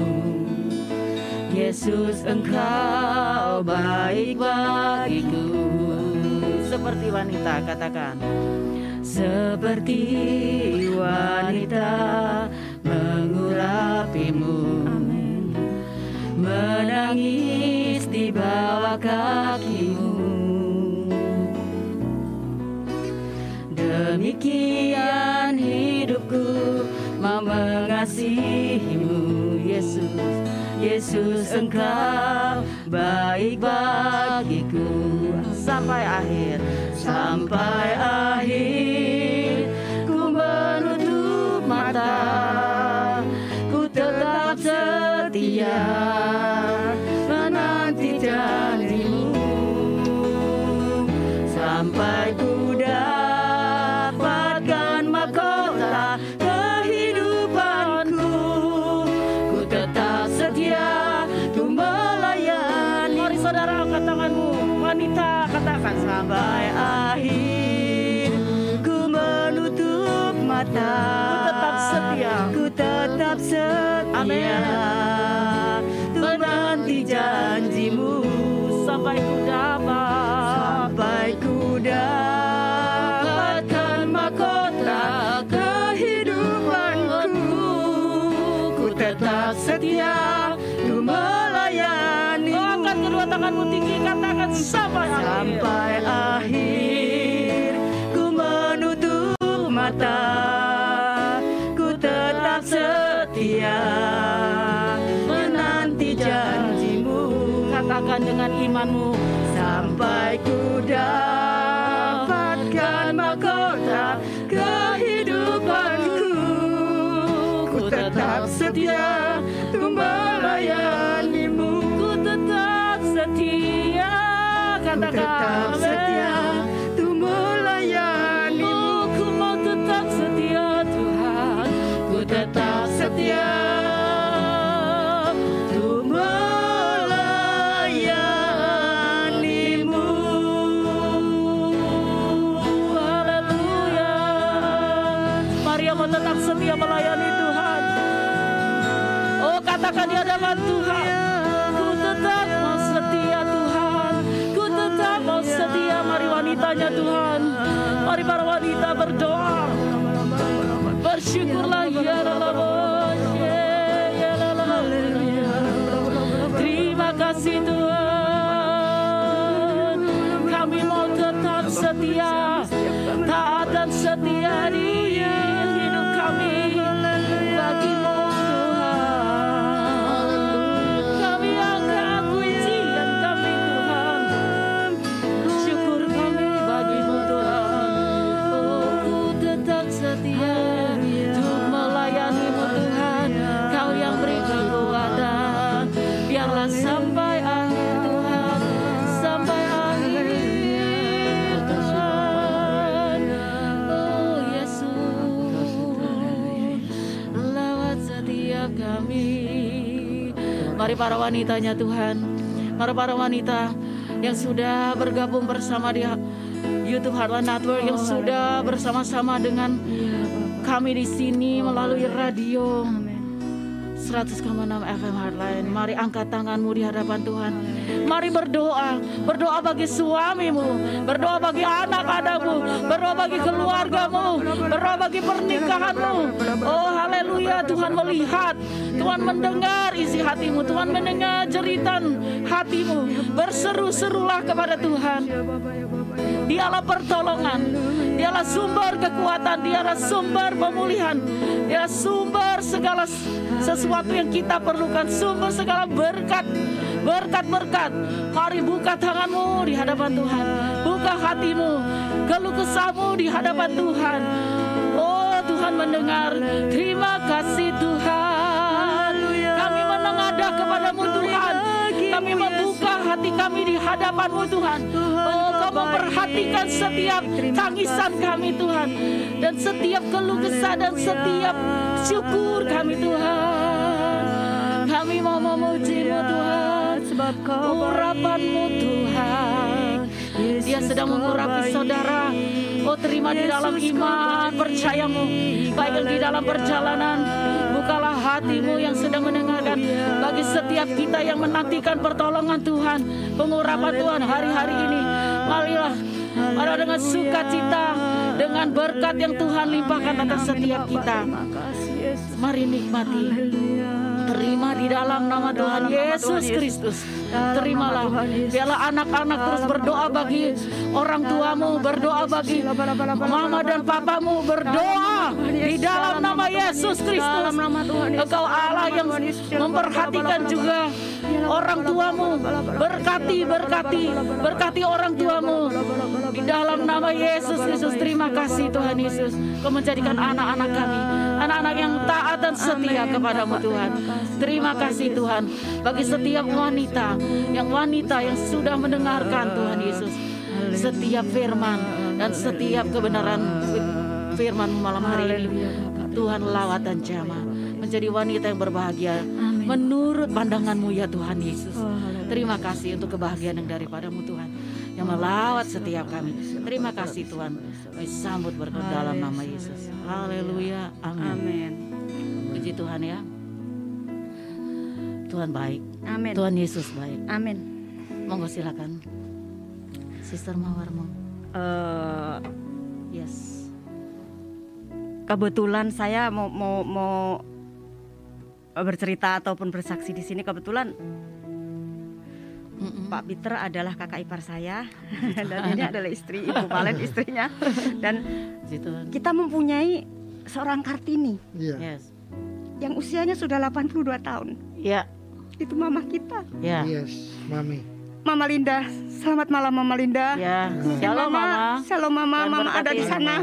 Yesus engkau baik bagiku. Seperti wanita katakan. Seperti wanita mengurapimu Menangis di bawah kakimu. Demikian hidupku mau mengasihimu Yesus. Yesus engkau baik bagiku. Sampai akhir. Sampai akhir. Ku menutup mata menanti janjimu. Sampai ku dapatkan mahkota kehidupanku. Ku tetap setia ku melayani. Mari saudara angkat tanganmu. Wanita katakan sampai akhir. Ku menutup mata tetap setia. Tetap setia Amin menanti janjimu. Sampai ku dapat. Sampai ku dapatkan mahkota kehidupanku. Ku tetap setia. Ku melayani. Oh, angkat kedua tanganmu tinggi katakan sampai sampai akhir. Ku menutup mata imanmu sampai ku dapatkan katakan para wanitanya Tuhan Mari para wanita yang sudah bergabung bersama di YouTube Heartland Network yang sudah bersama-sama dengan kami di sini melalui radio 100,6 FM Heartline. Mari angkat tanganmu di hadapan Tuhan. Mari berdoa, berdoa bagi suamimu, berdoa bagi anak-anakmu, berdoa bagi keluargamu, berdoa bagi pernikahanmu. Oh haleluya, Tuhan melihat, Tuhan mendengar isi hatimu, Tuhan mendengar jeritan hatimu. Berseru-serulah kepada Tuhan. Dialah pertolongan, dialah sumber kekuatan, dialah sumber pemulihan, dialah sumber segala sesuatu yang kita perlukan, sumber segala berkat, berkat-berkat. Mari buka tanganmu di hadapan Tuhan, buka hatimu, keluh kesahmu di hadapan Tuhan. Oh Tuhan mendengar, terima hati kami di hadapanmu Tuhan. Oh, Kau memperhatikan setiap tangisan kami Tuhan. Dan setiap keluh kesah dan setiap syukur kami Tuhan. Kami mau memujimu Tuhan. sebab Urapanmu Tuhan. Dia sedang mengurapi saudara. Oh terima di dalam iman percayamu. Baik di dalam perjalanan. Hatimu yang sedang mendengarkan. Bagi setiap kita yang menantikan pertolongan Tuhan. Pengurapan Tuhan hari-hari ini. Marilah. Marilah dengan sukacita. Dengan berkat yang Tuhan limpahkan atas setiap kita. Mari nikmati. Haleluya. Terima di dalam nama Tuhan Yesus. Kristus. Terimalah. Biarlah anak-anak terus berdoa bagi orang tuamu, berdoa bagi mama dan papamu, berdoa di dalam nama Yesus Kristus. Engkau Allah yang memperhatikan juga orang tuamu. Berkati, berkati, berkati orang tuamu. Di dalam nama Yesus Kristus, terima kasih Tuhan Yesus. Kau menjadikan anak-anak kami, anak-anak yang taat dan setia kepadamu Tuhan. Terima kasih Tuhan bagi setiap wanita, yang wanita yang sudah mendengarkan Tuhan Yesus. Setiap firman dan setiap kebenaran firman malam hari ini. Tuhan lawat dan jamah menjadi wanita yang berbahagia menurut pandanganmu ya Tuhan Yesus. Terima kasih untuk kebahagiaan yang daripadamu Tuhan yang melawat setiap kami. Terima kasih Tuhan. Kami sambut berkat dalam nama Yesus. Haleluya. Amin. Amin. Puji Tuhan ya. Tuhan baik. Amin. Tuhan Yesus baik. Amin. Monggo silakan. Sister Mawar mau. Eh, Yes. kebetulan saya mau mau mau bercerita ataupun bersaksi di sini kebetulan Mm-mm. Pak Peter adalah kakak ipar saya dan ini adalah istri Ibu Valen istrinya dan kita mempunyai seorang Kartini Iya. Yes. Yang usianya sudah 82 tahun. Ya. Itu mama kita. Ya. Yes, Mami. Mama Linda, selamat malam Mama Linda. Ya. Shalom Mama. Shalom Mama, Tuhan Mama ada di sana.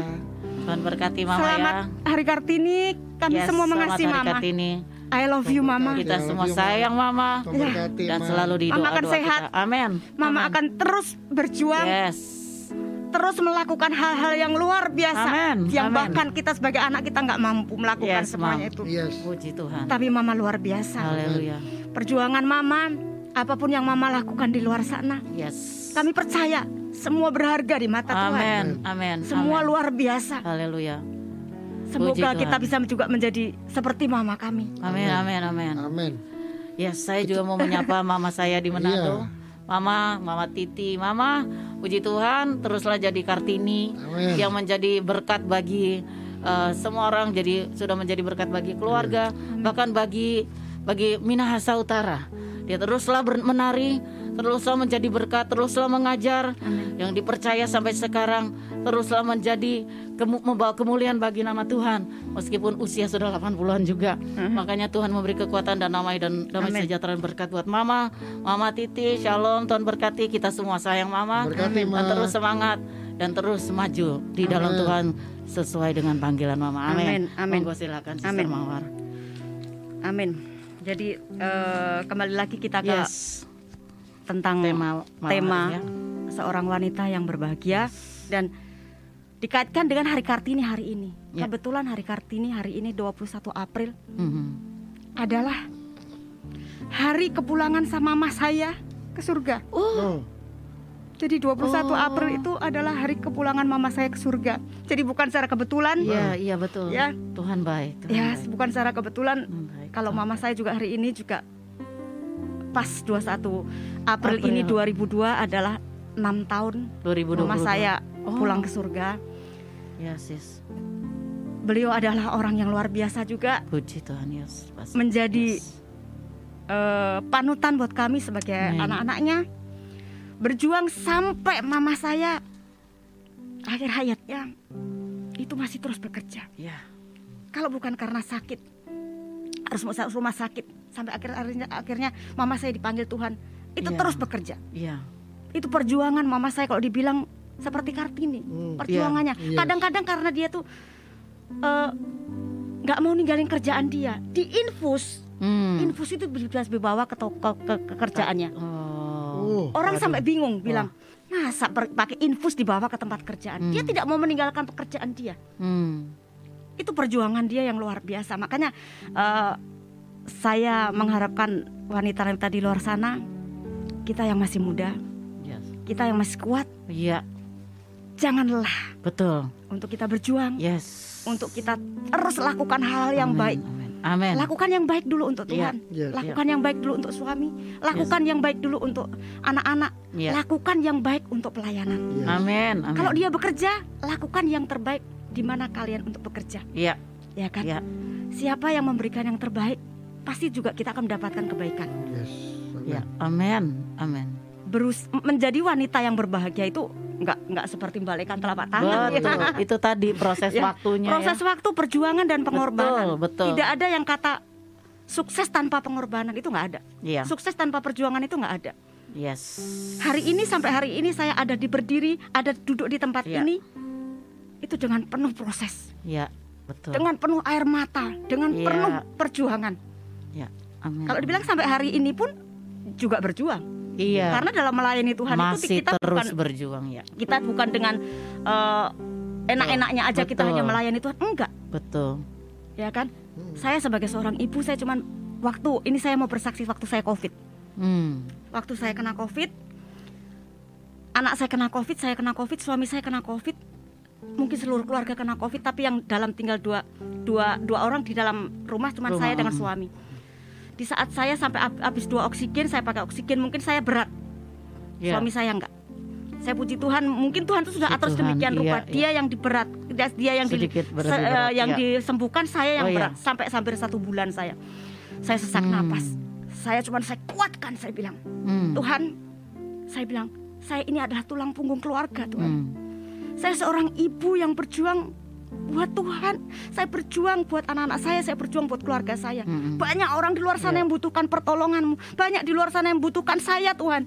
Tuhan berkati Mama Selamat ya. Hari Kartini, kami Yes, semua selamat mengasihi hari Mama. Kartini. I love you Mama. Kita Ya, semua you, Mama. sayang Mama Tuhan berkati, dan selalu di Mama doa akan doa sehat. kita. Amin. Mama Amin. akan terus berjuang, Yes. Terus melakukan hal-hal yang luar biasa, Amin, yang amin. bahkan kita sebagai anak kita nggak mampu melakukan Yes, semuanya itu. Yes. Puji Tuhan. Tapi Mama luar biasa. Haleluya. Perjuangan Mama, apa pun yang Mama lakukan di luar sana, Yes. kami percaya semua berharga di mata Tuhan. Amin. Amin. Semua Amin. luar biasa. Haleluya. Semoga Puji Tuhan. kita bisa juga menjadi seperti Mama kami. Amin. Amin. Amin. Amin. Yes, saya juga mau menyapa mama saya di Manado. Iya. Mama, Mama Titi, Mama, puji Tuhan, teruslah jadi Kartini Amin. yang menjadi berkat bagi uh, semua orang, jadi sudah menjadi berkat bagi keluarga, bahkan bagi bagi Minahasa Utara. Dia teruslah menari, teruslah menjadi berkat, teruslah mengajar, yang dipercaya sampai sekarang, teruslah menjadi kemu- membawa kemuliaan bagi nama Tuhan, meskipun usia sudah 80-an juga. Makanya Tuhan memberi kekuatan dan damai dan damai Amin. sejahtera dan berkat buat Mama, Mama Titi, Shalom, Tuhan berkati kita semua sayang Mama, Berkati, dan Ma. terus semangat dan terus maju di dalam Amin. Tuhan sesuai dengan panggilan Mama. Amin. Amin, amin. Monggo silakan Sister Amin. Mawar. Amin. Jadi eh, kembali lagi kita ke Yes. Tentang Tema tema ya. seorang wanita yang berbahagia dan dikaitkan dengan Hari Kartini hari ini. Ya. Kebetulan Hari Kartini hari ini 21 April Mhm. adalah hari kepulangan sama mama saya ke surga. Oh, Jadi 21 Oh. April itu adalah hari kepulangan mama saya ke surga. Jadi bukan secara kebetulan. Iya, iya betul. Ya. Tuhan baik. Tuhan Ya, baik. bukan secara kebetulan. Baik. Kalau mama saya juga hari ini juga pas 21 April, April. ini 2002 adalah enam tahun 2022. mama saya Oh. pulang ke surga. Ya, sis. Beliau adalah orang yang luar biasa juga Puji Tuhan, yes. Pasti. menjadi Yes. eh, panutan buat kami sebagai anak-anaknya. Berjuang sampai mama saya akhir hayatnya itu masih terus bekerja. Ya. Kalau bukan karena sakit harus masuk rumah sakit sampai akhir akhirnya akhirnya mama saya dipanggil Tuhan itu Iya. terus bekerja. Iya. Itu perjuangan mama saya kalau dibilang seperti Kartini Hmm, perjuangannya. iya. Kadang-kadang karena dia tuh eh, nggak mau ninggalin kerjaan dia di infus Hmm. infus itu bisa dibawa ke toko ke, ke kerjaannya Oh. Oh, Orang aduh. sampai bingung bilang, masa per- pakai infus dibawa ke tempat kerjaan? Dia Hmm. tidak mau meninggalkan pekerjaan dia. Hmm. Itu perjuangan dia yang luar biasa. Makanya eh, saya mengharapkan wanita-wanita di luar sana, kita yang masih muda, Yes. kita yang masih kuat, Iya, jangan lelah betul. untuk kita berjuang, Yes. untuk kita terus lakukan hal yang Amin, baik. Amin. Amin. Lakukan yang baik dulu untuk Iya. Tuhan. Yes. Lakukan yang baik dulu untuk suami. Lakukan yang baik dulu untuk anak-anak. Iya. Lakukan yang baik untuk pelayanan. Yes. Amin. Kalau dia bekerja, lakukan yang terbaik di mana kalian untuk bekerja, Iya. ya kan? Iya. Siapa yang memberikan yang terbaik, pasti juga kita akan mendapatkan kebaikan. Yes. Amin. Iya. Amin. Amin. Berus menjadi wanita yang berbahagia itu nggak nggak seperti membalikan telapak tangan. ya. Betul. Itu tadi proses Ya, waktunya Proses ya. waktu, perjuangan dan pengorbanan. Betul, betul. Tidak ada yang kata sukses tanpa pengorbanan itu nggak ada. Iya. Sukses tanpa perjuangan itu nggak ada. Yes. Hari ini sampai hari ini saya ada di berdiri, ada duduk di tempat Iya. ini, itu dengan penuh proses, Iya. Betul. dengan penuh air mata, dengan Iya. penuh perjuangan. Iya. Amin. Kalau dibilang sampai hari ini pun juga berjuang, iya. karena dalam melayani Tuhan itu masih kita terus bukan berjuang ya. kita bukan dengan eh, enak-enaknya aja kita Betul. hanya melayani Tuhan, enggak, Betul. ya kan? Saya sebagai seorang ibu, saya cuman waktu ini saya mau bersaksi waktu saya COVID, Hmm. waktu saya kena COVID, anak saya kena COVID, saya kena COVID, suami saya kena COVID, mungkin seluruh keluarga kena COVID, tapi yang dalam tinggal dua dua dua orang di dalam rumah Rumah, saya dengan suami. Di saat saya sampai hab- habis dua oksigen, saya pakai oksigen, mungkin saya berat, Iya. suami saya enggak. Saya puji Tuhan, mungkin Tuhan itu sudah atur Tuhan, sedemikian iya, rupa. iya. Dia yang diberat, dia, yang di- Sedikit berat, se- eh, berat, yang iya. disembuhkan, saya yang Oh, iya. berat sampai hampir satu bulan saya. Saya sesak Hmm. napas. Saya cuman saya kuatkan, saya bilang, Hmm. Tuhan, saya bilang, saya ini adalah tulang punggung keluarga, Tuhan. Hmm. Saya seorang ibu yang berjuang buat Tuhan. Saya berjuang buat anak-anak saya, saya berjuang buat keluarga saya. Mm-mm. Banyak orang di luar sana Iya. yang membutuhkan pertolonganmu. Banyak di luar sana yang membutuhkan saya, Tuhan.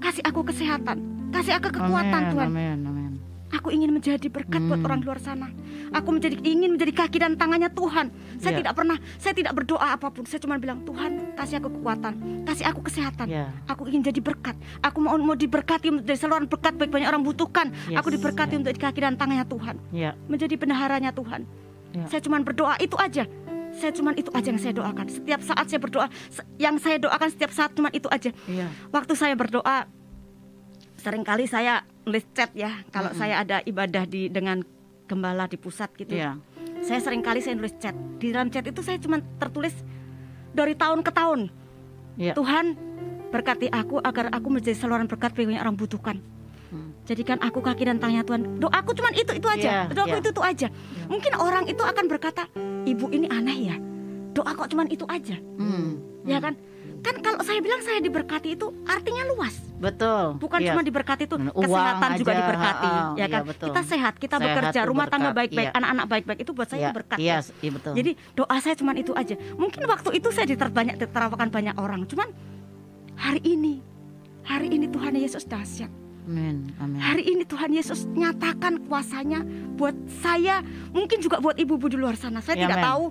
Kasih aku kesehatan, kasih aku kekuatan, Amin, Tuhan. Amin. Amin. Aku ingin menjadi berkat buat Hmm. orang di luar sana. Aku menjadi ingin menjadi kaki dan tangannya Tuhan. Saya Iya. tidak pernah, saya tidak berdoa apa pun. Saya cuma bilang, Tuhan, kasih aku kekuatan, kasih aku kesehatan. Ya. Aku ingin jadi berkat. Aku mau mau diberkati menjadi saluran berkat baik banyak orang butuhkan. Yes, Aku diberkati ya. untuk jadi kaki dan tangannya Tuhan, Ya. menjadi bendaharanya Tuhan. Ya. Saya cuma berdoa itu aja. Saya cuma itu aja yang saya doakan. Setiap saat saya berdoa, yang saya doakan setiap saat cuma itu aja. Iya. Waktu saya berdoa, sering kali saya chat ya. Kalau saya ada ibadah di dengan gembala di pusat gitu. Iya. Saya sering kali saya nulis chat. Di dalam chat itu saya cuma tertulis dari tahun ke tahun. Iya. Tuhan berkati aku agar aku menjadi saluran berkat bagi yang orang butuhkan. Hmm. Jadikan aku kaki dan tangannya Tuhan. Doaku cuma itu itu aja. Iya, Doaku iya. itu itu aja. Mungkin orang itu akan berkata, ibu ini aneh ya. Doa kok cuma itu aja, Hmm. ya kan? Kan kalau saya bilang saya diberkati itu artinya luas. Betul. Bukan Iya. cuma diberkati itu Uang kesehatan juga aja, diberkati, ha, ya iya, kan? betul. Kita sehat, kita Sehat bekerja, rumah tangga berkat, baik-baik, iya. anak-anak baik-baik itu buat saya Iya, itu berkat. Iya, ya. iya betul. Jadi doa saya cuma itu aja. Mungkin waktu itu saya diterbanyak diterapkan banyak orang, cuman hari ini, hari ini Tuhan Yesus dahsyat. Amin. Amin. Hari ini Tuhan Yesus nyatakan kuasanya buat saya, mungkin juga buat ibu-ibu di luar sana. Saya Ya, tidak tahu,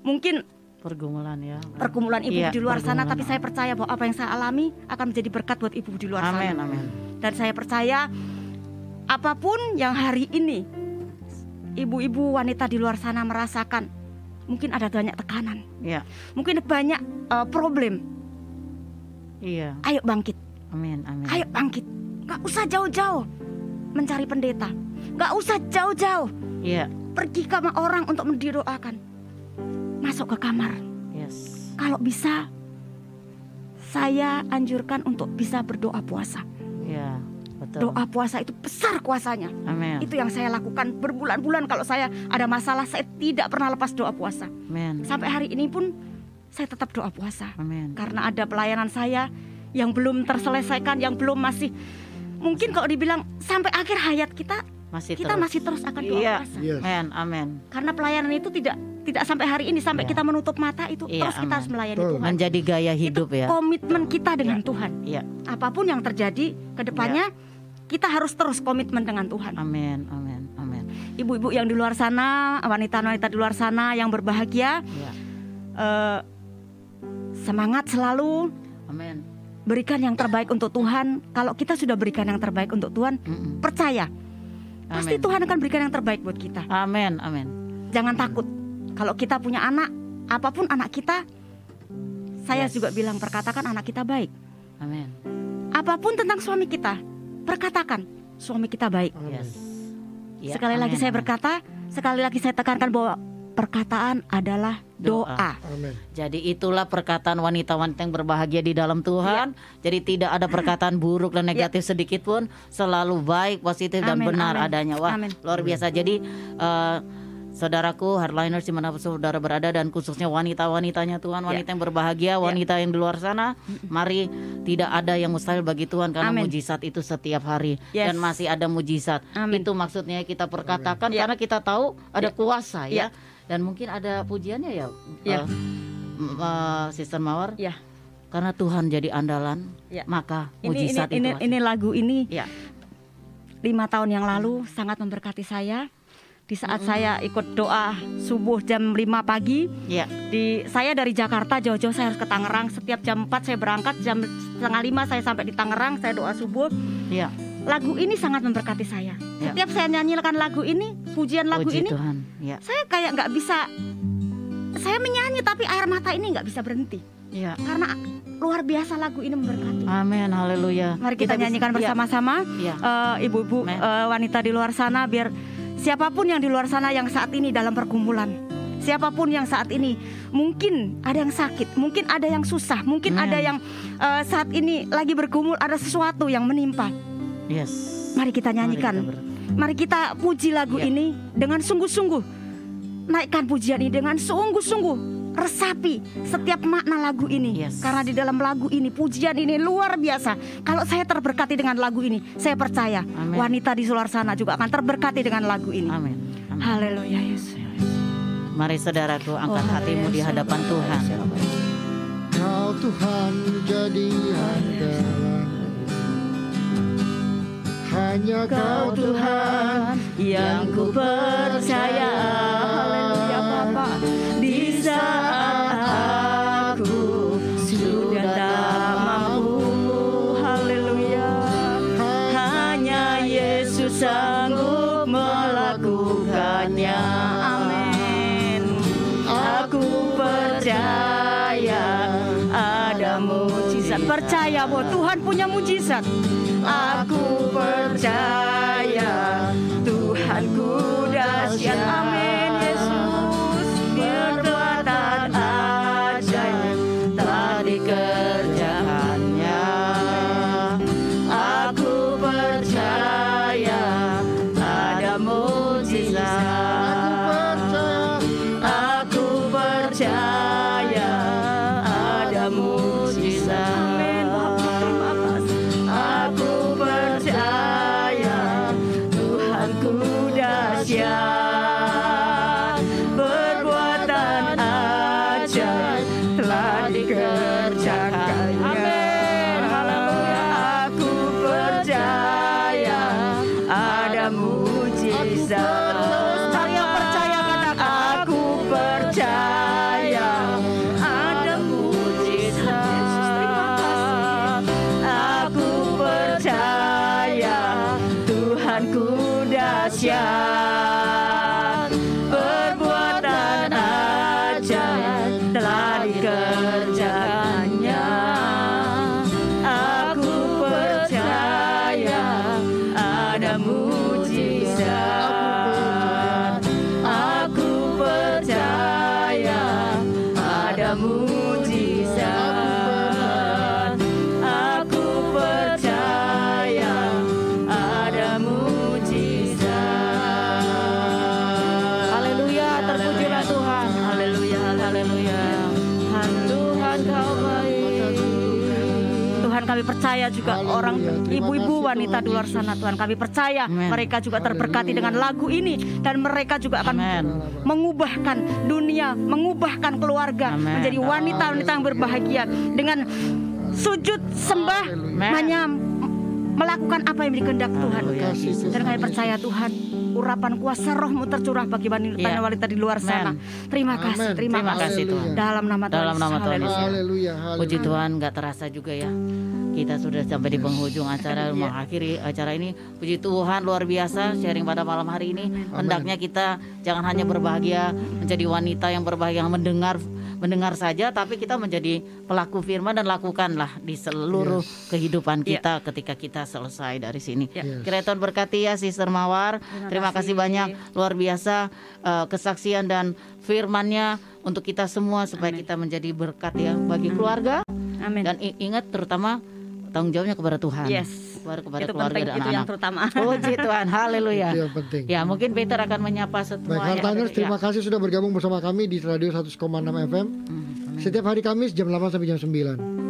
mungkin Pergumulan ya. pergumulan ibu Iya, di luar sana, tapi saya percaya bahwa apa yang saya alami akan menjadi berkat buat ibu di luar Amin. sana. Amin. Dan saya percaya apa pun yang hari ini ibu-ibu wanita di luar sana merasakan, mungkin ada banyak tekanan, Iya. mungkin banyak eh, problem. Iya. Ayo bangkit, Amin. Amin. ayo bangkit. Gak usah jauh-jauh mencari pendeta, gak usah jauh-jauh Iya. pergi ke orang untuk mendidoakan. Masuk ke kamar. Yes. Kalau bisa, saya anjurkan untuk bisa berdoa puasa. Iya. Betul. Doa puasa itu besar kuasanya. Amin. Itu yang saya lakukan berbulan-bulan kalau saya ada masalah saya tidak pernah lepas doa puasa. Amin. Sampai hari ini pun saya tetap doa puasa. Amin. Karena ada pelayanan saya yang belum terselesaikan, yang belum masih mungkin kalau dibilang sampai akhir hayat kita Masih kita terus. masih terus akan doa Iya. puasa. Yes. Amin. Amin. Karena pelayanan itu tidak tidak sampai hari ini sampai Iya. kita menutup mata itu Iya, terus kita amin. harus melayani Betul. Tuhan. Menjadi gaya hidup itu ya. komitmen kita dengan Tuhan. Iya. Apa pun yang terjadi ke depannya kita harus terus komitmen dengan Tuhan. Amin. Amin. Amin. Ibu-ibu yang di luar sana, wanita-wanita di luar sana yang berbahagia, Iya. eh, semangat selalu Amin. berikan yang terbaik untuk Tuhan. Kalau kita sudah berikan yang terbaik untuk Tuhan, Mm-mm. percaya pasti Amin. Tuhan akan berikan yang terbaik buat kita. Amin, amin. Jangan takut. Kalau kita punya anak, apa pun anak kita, saya Yes. juga bilang perkatakan anak kita baik. Amin. Apa pun tentang suami kita, perkatakan suami kita baik. Yes. Ya, sekali lagi amin, saya berkata, sekali lagi saya tekankan bahwa perkataan adalah Doa. doa. Amin. Jadi itulah perkataan wanita-wanita yang berbahagia di dalam Tuhan. Jadi tidak ada perkataan buruk dan negatif sedikit pun, selalu baik, positif dan Amin, benar amin. adanya. Wah, Amin. luar biasa. Jadi eh, saudaraku hardliners di mana pun saudara berada dan khususnya wanita-wanitanya Tuhan, Ya. wanita yang berbahagia, wanita yang di luar sana, mari tidak ada yang mustahil bagi Tuhan karena Amin. mujizat itu setiap hari Yes. dan masih ada mujizat. Amin. Itu maksudnya kita perkatakan Ya. karena kita tahu ada Ya. kuasa ya. Ya. Dan mungkin ada pujiannya ya. Ya. m- eh, Sister Mawar Ya, karena Tuhan jadi andalan Ya. maka ini ini mujizat ini, itu ini lagu ini ya lima tahun yang lalu sangat memberkati saya. Di saat saya ikut doa subuh jam 5 pagi, ya di saya dari Jakarta jauh-jauh saya harus ke Tangerang. Setiap jam 4 saya berangkat, jam setengah lima saya sampai di Tangerang, saya doa subuh. ya Lagu ini sangat memberkati saya. Ya. Setiap saya nyanyikan lagu ini, pujian lagu puji ini, Tuhan ya saya kayak nggak bisa. Saya menyanyi tapi air mata ini nggak bisa berhenti ya karena luar biasa lagu ini memberkati. amin haleluya Mari kita, bisa- nyanyikan ya, bersama-sama, ya Eh, ibu-ibu, eh, wanita di luar sana, biar siapa pun yang di luar sana yang saat ini dalam pergumulan, siapa pun yang saat ini mungkin ada yang sakit, mungkin ada yang susah, mungkin Amen. ada yang eh, saat ini lagi bergumul, ada sesuatu yang menimpa. Yes Mari kita Mari nyanyikan. kita ber- Mari kita puji lagu Ya. ini dengan sungguh-sungguh. Naikkan pujian ini dengan sungguh-sungguh. Resapi setiap makna lagu ini. Yes. Karena di dalam lagu ini pujian ini luar biasa. Kalau saya terberkati dengan lagu ini, saya percaya Amin. wanita di luar sana juga akan terberkati dengan lagu ini. amin Amin. Haleluya Yesus. mari saudaraku angkat Oh, hatimu di hadapan Tuhan Kau Tuhan jadi andalan Hanya kau Tuhan yang ku percaya. Haleluya Bapa. Di saat aku sudah tak mampu. Haleluya. Hanya Yesus sanggup melakukannya. Percaya bahwa Tuhan punya mujizat. Aku percaya Tuhanku dahsyat. Amin juga orang ibu-ibu wanita di luar sana Tuhan kami percaya Amen. mereka juga terberkati dengan lagu ini dan mereka juga akan Amen. mengubahkan dunia, mengubahkan keluarga Amen. menjadi wanita-wanita yang berbahagia dengan sujud sembah Amen. hanya melakukan apa yang dikehendak Tuhan. Dan kami percaya Tuhan, urapan kuasa rohmu tercurah bagi wanita Iya. wanita di luar sana. Terima kasih, terima, Terima kasih, Tuhan. Dalam nama Tuhan. Dalam nama. Tuhan. Haleluya. Puji. Tuhan nggak terasa juga ya kita sudah sampai di penghujung acara mengakhiri acara ini. Puji Tuhan luar biasa sharing pada malam hari ini. Hendaknya kita jangan hanya berbahagia menjadi wanita yang berbahagia yang mendengar mendengar saja tapi kita menjadi pelaku firman dan lakukanlah di seluruh kehidupan kita ketika kita selesai dari sini. Yes. Kiranya Tuhan berkati ya Sister Mawar. Terima, kasih. Banyak. Luar biasa eh, kesaksian dan firmannya untuk kita semua supaya kita menjadi berkat ya bagi keluarga. Amin. dan ingat terutama tanggung jawabnya kepada Tuhan. Yes. Kepada, kepada itu keluarga penting, dan itu yang anak-anak. terutama. Puji Tuhan, haleluya. Itu yang penting. Ya, mungkin Peter akan menyapa Baik, semua. Hartaners, ya. terima kasih sudah bergabung bersama kami di Radio 100,6 FM. Hmm, Setiap hari Kamis jam 8 sampai jam 9.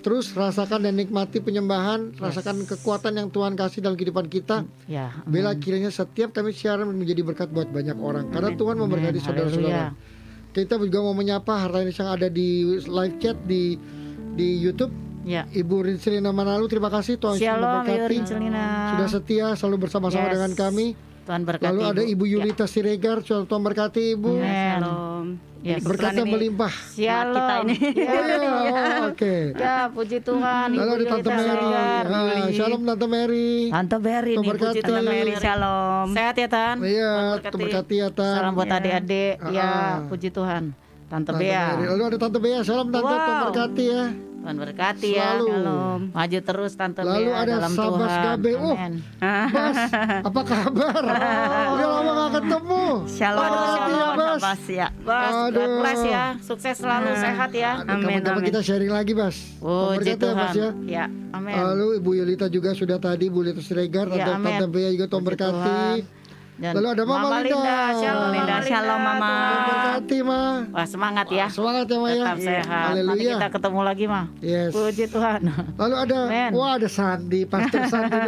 Terus rasakan dan nikmati penyembahan, rasakan kekuatan yang Tuhan kasih dalam kehidupan kita. Ya. Bela kiranya setiap kami siaran menjadi berkat buat banyak orang. Karena Tuhan memberkati Amin. saudara-saudara. Kita juga mau menyapa Hartaners yang ada di live chat di di YouTube. Ya. Ibu Rinselina Manalu, terima kasih Tuhan Yesus Shalom, memberkati. Rincelina. Sudah setia selalu bersama-sama Yes. dengan kami. Tuhan berkati. Lalu ada Ibu Ya. Yulita Siregar, Tuhan berkati Ibu. Shalom. Yes. Kebetulan ini melimpah. Shalom. kita ini. Ya, Oh, iya, oh, oke. ya, puji Tuhan. Lalu ada Tante Mary. Ah, shalom Tante Mary. Tante Berry Tuhan nih, puji berkati. Tante Mary, Mary. shalom. Sehat ya Tan? Iya, Tuhan berkati ya, Tan. Salam buat Ya. adik-adik. Ya, ah. puji Tuhan. Tante Tante Bea. Mary. Lalu ada Tante Bea, shalom Tante, Wow. Tuhan berkati ya. Tuhan berkati ya. Shalom. Maju terus Tante Lalu Bea ada dalam Sabas Tuhan. Gabe. Oh. Bas, apa kabar? Udah lama gak ketemu. Shalom. Tuhan berkati ya, Bas. Bas ya. Bas, God bless ya. Sukses selalu, sehat ya. Amin, Kapan-kapan kita sharing lagi, Bas. Tuhan Puji ya, Bas Tuhan. ya. Ya, amin. Lalu Ibu Yulita juga sudah tadi, Bu Lita Siregar, Ya, Tante, Bea juga Tuhan berkati. Tuhan. Dan Lalu ada Mama Linda. Shalom, Linda. Mama Shalom, Mama. Tuhan Tuhan. berkati, Ma. Wah, semangat ya. Semangat ya, Ma ya. Tetap sehat. Nanti Haleluya. kita ketemu lagi, mah. Yes. Puji Tuhan. Lalu ada, Amen. wah ada Sandi, Pastor Sandi.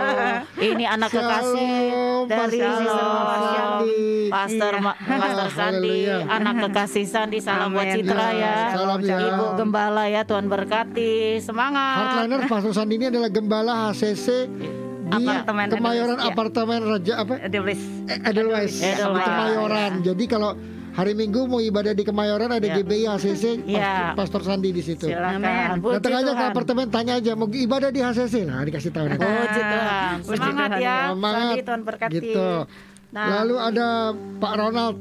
Ini anak kekasih Shalom, dari Pastor Sister Mawar. Sandi. Pastor Iya. Ma- Pastor Sandi, anak kekasih Sandi, salam buat. Citra Ya, ya. salam ya. Ibu Gembala ya, Tuhan berkati. Semangat. Hardliner Pastor Sandi ini adalah gembala HCC Apartemen Kemayoran Edelweiss, ya. apartemen Raja apa? Edelweiss. Eh, Edelweiss di Edelweiss. Kemayoran. Jadi kalau hari Minggu mau ibadah di Kemayoran ada Ya. GBI HCC Ya. Pastor, Sandi di situ. Silakan. Datang aja ke apartemen tanya aja mau ibadah di HCC. Nah, dikasih tahu nanti. Puji Tuhan. Semangat ya. Semangat. Sandi Tuhan berkati. Gitu. Nah, Lalu ada Pak Ronald,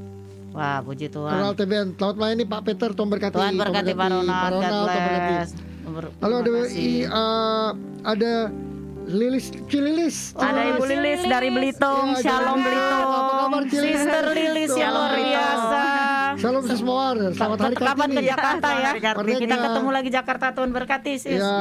wah puji Tuhan. Ronald TBN. Selamat malam ini Pak Peter, Tuhan berkati. Tuhan berkati Pak Ronald. Pak Ronald, Tuhan berkati. Lalu ada i- eh, ada Lilis Cililis. Ada Ibu si Lilis dari Belitung. Ya, Shalom Belitung. Apa kabar Cililis? Sister Lilis yang luar Shalom. biasa. Shalom semua. Selamat hari Kapan ke Kartini. Jakarta ya? Merdeka. Kita ketemu lagi Jakarta Tuhan berkati sis. Ya.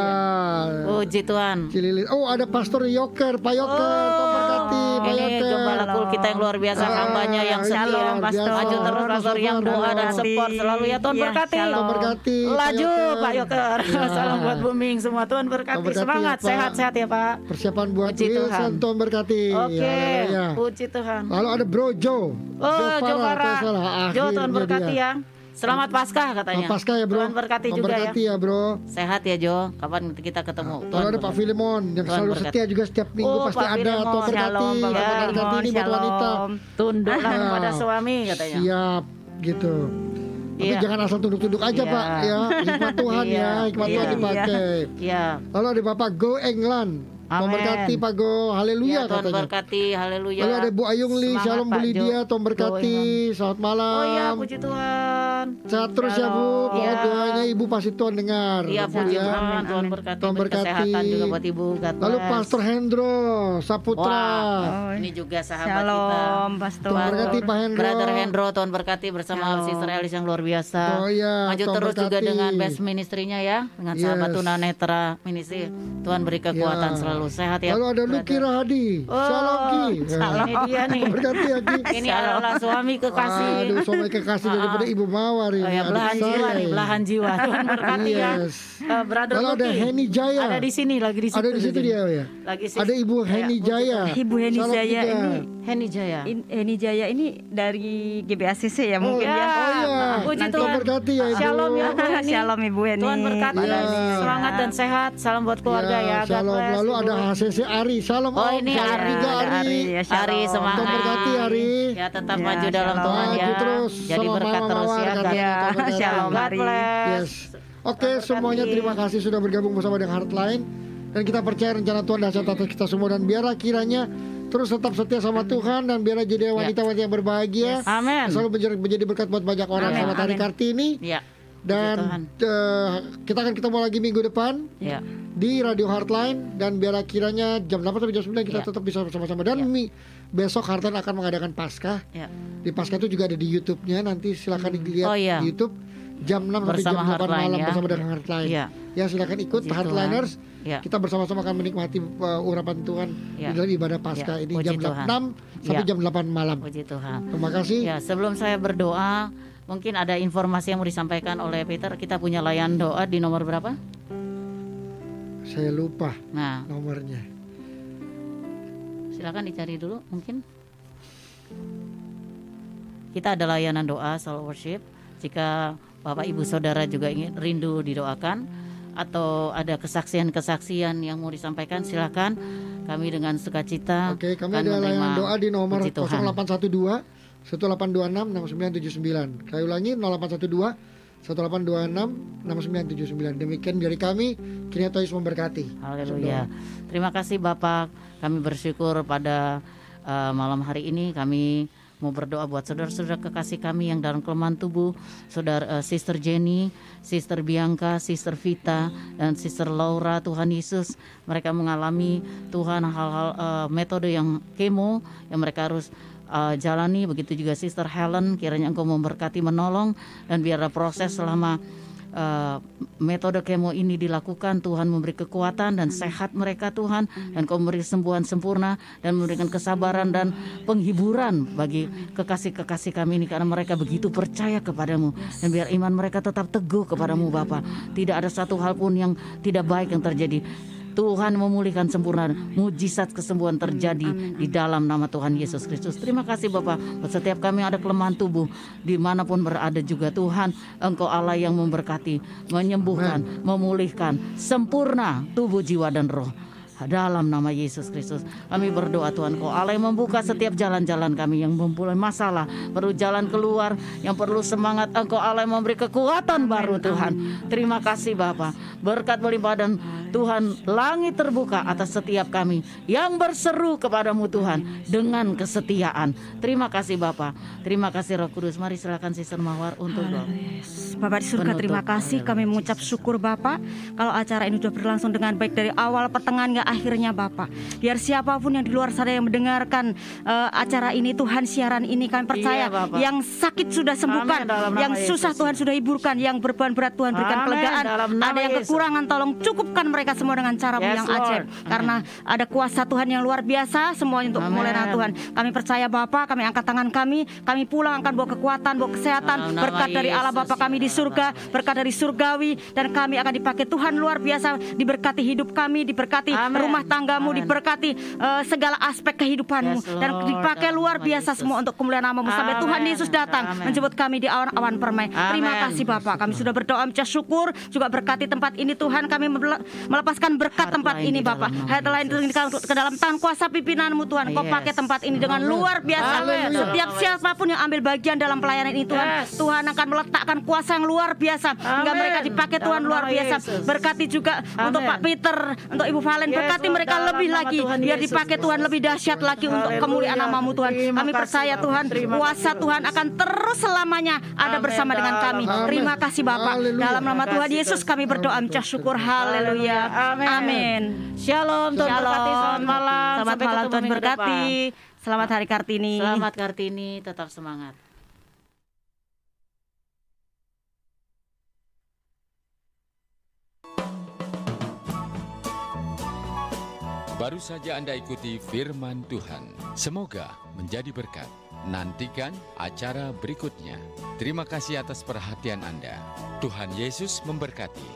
Puji Tuhan. Cililis. Oh, ada Pastor Yoker, Pak Yoker, Tuhan berkati, Pak Oh, Ini Yoker. gembala kul kita yang luar biasa Ah, hambanya yang setia luar biasa. maju terus pastor yang doa dan Shalom. support selalu ya Tuhan Iya, berkati shalom. Tuhan berkati. Laju. Pak Yoker Ya. salam buat booming semua Tuhan berkati, semangat sehat-sehat ya Pak Persiapan buat Puji Tuhan. Tuhan berkati. Oke Haleluya. puji Tuhan Lalu ada Bro Joe. Oh Jo Farah. Jo Tuhan berkati dia. ya Selamat Paskah katanya Pasca ya bro. Tuhan berkati Tuhan juga ya berkati ya bro. Sehat ya Jo Kapan kita ketemu Lalu ada Pak. Filemon yang Tuhan selalu berkati. setia juga setiap minggu Oh, pasti Pak ada. Tuhan berkati. Shalom, Bapak Tuhan berkati ini buat wanita. Tunduklah Ya. kepada suami katanya Siap gitu. Tapi Iya. jangan asal tunduk-tunduk aja Iya. Pak ya. Hikmat Tuhan Iya. ya. Hikmat Tuhan Iya. dipakai. Iya Lalu ada Bapak Go England. Tuhan Amin. berkati Pak Go. Haleluya Ya, Tuhan katanya. berkati, haleluya. Lalu ada Bu Ayung Li, Semangat, Shalom Bu Lydia. Tuhan berkati. Selamat malam. Oh iya, puji Tuhan. Sehat terus ya Bu. Pokoknya Iya. doanya Ibu pasti Tuhan dengar. Iya, puji ya. Tuhan. Tuhan berkati, Tuhan berkati. kesehatan juga buat Ibu. God Lalu bless. Pastor Hendro Saputra. Wah, ini juga sahabat kita. Shalom, Pastor. Tuhan berkati Pak Hendro. Brother Hendro, Tuhan berkati bersama Shalom. Sister Elis yang luar biasa. Oh iya, Maju Tuhan terus juga dengan best ministry-nya ya, dengan sahabat Yes. tunanetra ministry. Tuhan beri kekuatan Ya. Selalu sehat ya. Lalu ada. Luki Rahadi. Oh, Shalom Ki. Ini dia nih. Berkati ya Ki. Ini adalah suami kekasih. Aduh, suami kekasih daripada Ibu Mawar ini. Oh ya, belahan saya jiwa nih, belahan jiwa. Tuhan berkati ya. Yes. Eh, brother Lalu ada Lucky. Henny Jaya. Ada di sini, lagi di situ. Ada di situ dia ya. Lagi sih. Ada Ibu Henny Jaya. Ibu Heni Jaya ini Henny Jaya. In- Eni Jaya ini dari GBACC ya Oh, mungkin iya. ya. Oh iya. Puji Tuhan. berkati ya Ibu. Shalom ya. Shalom Ibu Eni. Tuhan berkati. Iya. Semangat dan sehat. Salam buat keluarga ya. God Shalom. Lalu Ibu. Ada HCC Ari. Shalom Oh Om. ini Shalom Ari. juga Ari. Ari, ya, shalom. Ari semangat. Tuhan berkati Ari. Ya tetap Ya, maju dalam. Tuhan ya. Terus. Jadi berkat Mama terus ya. Ya, shalom Ari. Yes. Oke, semuanya terima kasih sudah bergabung bersama dengan Heartline dan kita percaya rencana Tuhan dahsyat atas kita semua dan biarlah kiranya terus tetap setia sama Tuhan dan biarlah jadi wanita-wanita yang berbahagia. Amin. Selalu menjadi, menjadi berkat buat banyak orang. Amin, Selamat hari. Kartini Ya. Dan eh, kita akan ketemu lagi minggu depan Ya. di Radio Heartline dan biarlah kiranya jam 8 sampai jam 9 kita Ya. tetap bisa bersama-sama dan Ya. mi- besok Heartline akan mengadakan Paskah. Ya. Di Paskah itu juga ada di YouTube-nya nanti silakan dilihat Oh, iya. di YouTube jam 6 sampai jam Bersama 8 Heartline, malam ya. bersama dengan Heartline. Iya. Ya silakan ikut Puji Heartliners. Ya. Kita bersama-sama akan menikmati uh, urapan Tuhan Ya. di dalam ibadah Paskah Ya, ini puji jam Tuhan. 6 sampai Ya. jam 8 malam. Puji Tuhan. Terima kasih. Ya, sebelum saya berdoa, mungkin ada informasi yang mau disampaikan oleh Peter. Kita punya layan doa di nomor berapa? Saya lupa Nah, nomornya. silakan dicari dulu mungkin. Kita ada layanan doa soul worship. Jika Bapak Ibu Saudara juga ingin rindu didoakan atau ada kesaksian-kesaksian yang mau disampaikan, silakan. Kami dengan sukacita Oke, kami ada layanan doa di nomor puji Tuhan. 0812 1826 6979. Saya ulangi 0812 1826 6979. Demikian dari kami, kiranya Tuhan Yesus memberkati. Haleluya. Terima kasih Bapak. Kami bersyukur pada uh, malam hari ini kami mau berdoa buat saudara-saudara kekasih kami yang dalam kelemahan tubuh, saudara uh, Sister Jenny, Sister Bianca, Sister Vita, dan Sister Laura. Tuhan Yesus, mereka mengalami Tuhan hal-hal uh, metode yang kemo yang mereka harus uh, jalani. Begitu juga Sister Helen, kiranya Engkau memberkati, menolong, dan biarlah proses selama uh, metode kemo ini dilakukan. Tuhan memberi kekuatan dan sehat mereka Tuhan dan kau memberi kesembuhan sempurna dan memberikan kesabaran dan penghiburan bagi kekasih-kekasih kami ini karena mereka begitu percaya kepadamu. Dan biar iman mereka tetap teguh kepadamu Bapa. Tidak ada satu hal pun yang tidak baik yang terjadi Tuhan memulihkan sempurna mujizat kesembuhan terjadi di dalam nama Tuhan Yesus Kristus. Terima kasih Bapak. Buat setiap kami yang ada kelemahan tubuh di mana pun berada juga Tuhan Engkau Allah yang memberkati, menyembuhkan, memulihkan sempurna tubuh, jiwa dan roh. Dalam nama Yesus Kristus Kami berdoa Tuhan Kau Allah yang membuka setiap jalan-jalan kami Yang mempunyai masalah Perlu jalan keluar Yang perlu semangat Engkau Allah yang memberi kekuatan baru Tuhan. Terima kasih Bapak Berkat melimpah dan Tuhan langit terbuka atas setiap kami Yang berseru kepadamu Tuhan Dengan kesetiaan. Terima kasih Bapak Terima kasih Roh Kudus. Mari silakan Sister Mawar untuk doa. Bapak di surga Penutup. terima kasih. Kami mengucap syukur Bapak kalau acara ini sudah berlangsung dengan baik dari awal pertengahan hingga akhirnya Bapak biar siapa pun yang di luar sana yang mendengarkan eh, acara ini Tuhan siaran ini kami percaya Iya, Bapak. yang sakit sudah sembuhkan Amin, yang susah Yesus. Tuhan sudah hiburkan yang beban berat Tuhan berikan Amin, kelegaan ada yang Yesus. kekurangan tolong cukupkan mereka semua dengan cara Yes, yang ajaib karena ada kuasa Tuhan yang luar biasa semuanya untuk Amin. pemulihan Tuhan kami percaya Bapak kami angkat tangan kami kami pulang akan bawa kekuatan bawa kesehatan nama berkat dari Allah Bapa kami di ya surga, berkat dari surgawi dan kami akan dipakai Tuhan luar biasa, diberkati hidup kami, diberkati Amin. Rumah tanggamu, Amin. diberkati eh, segala aspek kehidupanmu Yes, dan dipakai luar biasa Yesus. semua untuk kemuliaan namamu sampai. Tuhan Yesus datang Amin. menjemput kami di awan-awan permai. Terima Amin. kasih Bapak, kami sudah berdoa mencah syukur, juga berkati tempat ini Tuhan, kami mele- melepaskan berkat tempat ini Bapak. nama Headline Yesus. ke dalam tangan kuasa pimpinanmu Tuhan, Kau Yes. pakai tempat ini dengan luar biasa. Setiap siapa pun yang ambil bagian dalam pelayanan ini Tuhan, Yes. Tuhan akan meletakkan kuasa yang luar biasa hingga mereka dipakai Tuhan luar biasa. Berkati juga untuk. Pak Peter, untuk Ibu Valen, Yes, berkati mereka lebih lagi biar dipakai Tuhan lebih dahsyat lagi untuk kemuliaan namamu Tuhan. Kami percaya. Tuhan, kuasa Tuhan akan terus selamanya ada bersama dengan kami. Terima kasih Bapak. Dalam nama Tuhan Yesus kami berdoa mencah syukur. Haleluya. Amin. Shalom Tuhan berkati Selamat malam Selamat malam Tuhan berkati. Selamat Hari Kartini. Selamat Kartini Tetap semangat Baru saja Anda ikuti firman Tuhan. Semoga menjadi berkat. Nantikan acara berikutnya. Terima kasih atas perhatian Anda. Tuhan Yesus memberkati.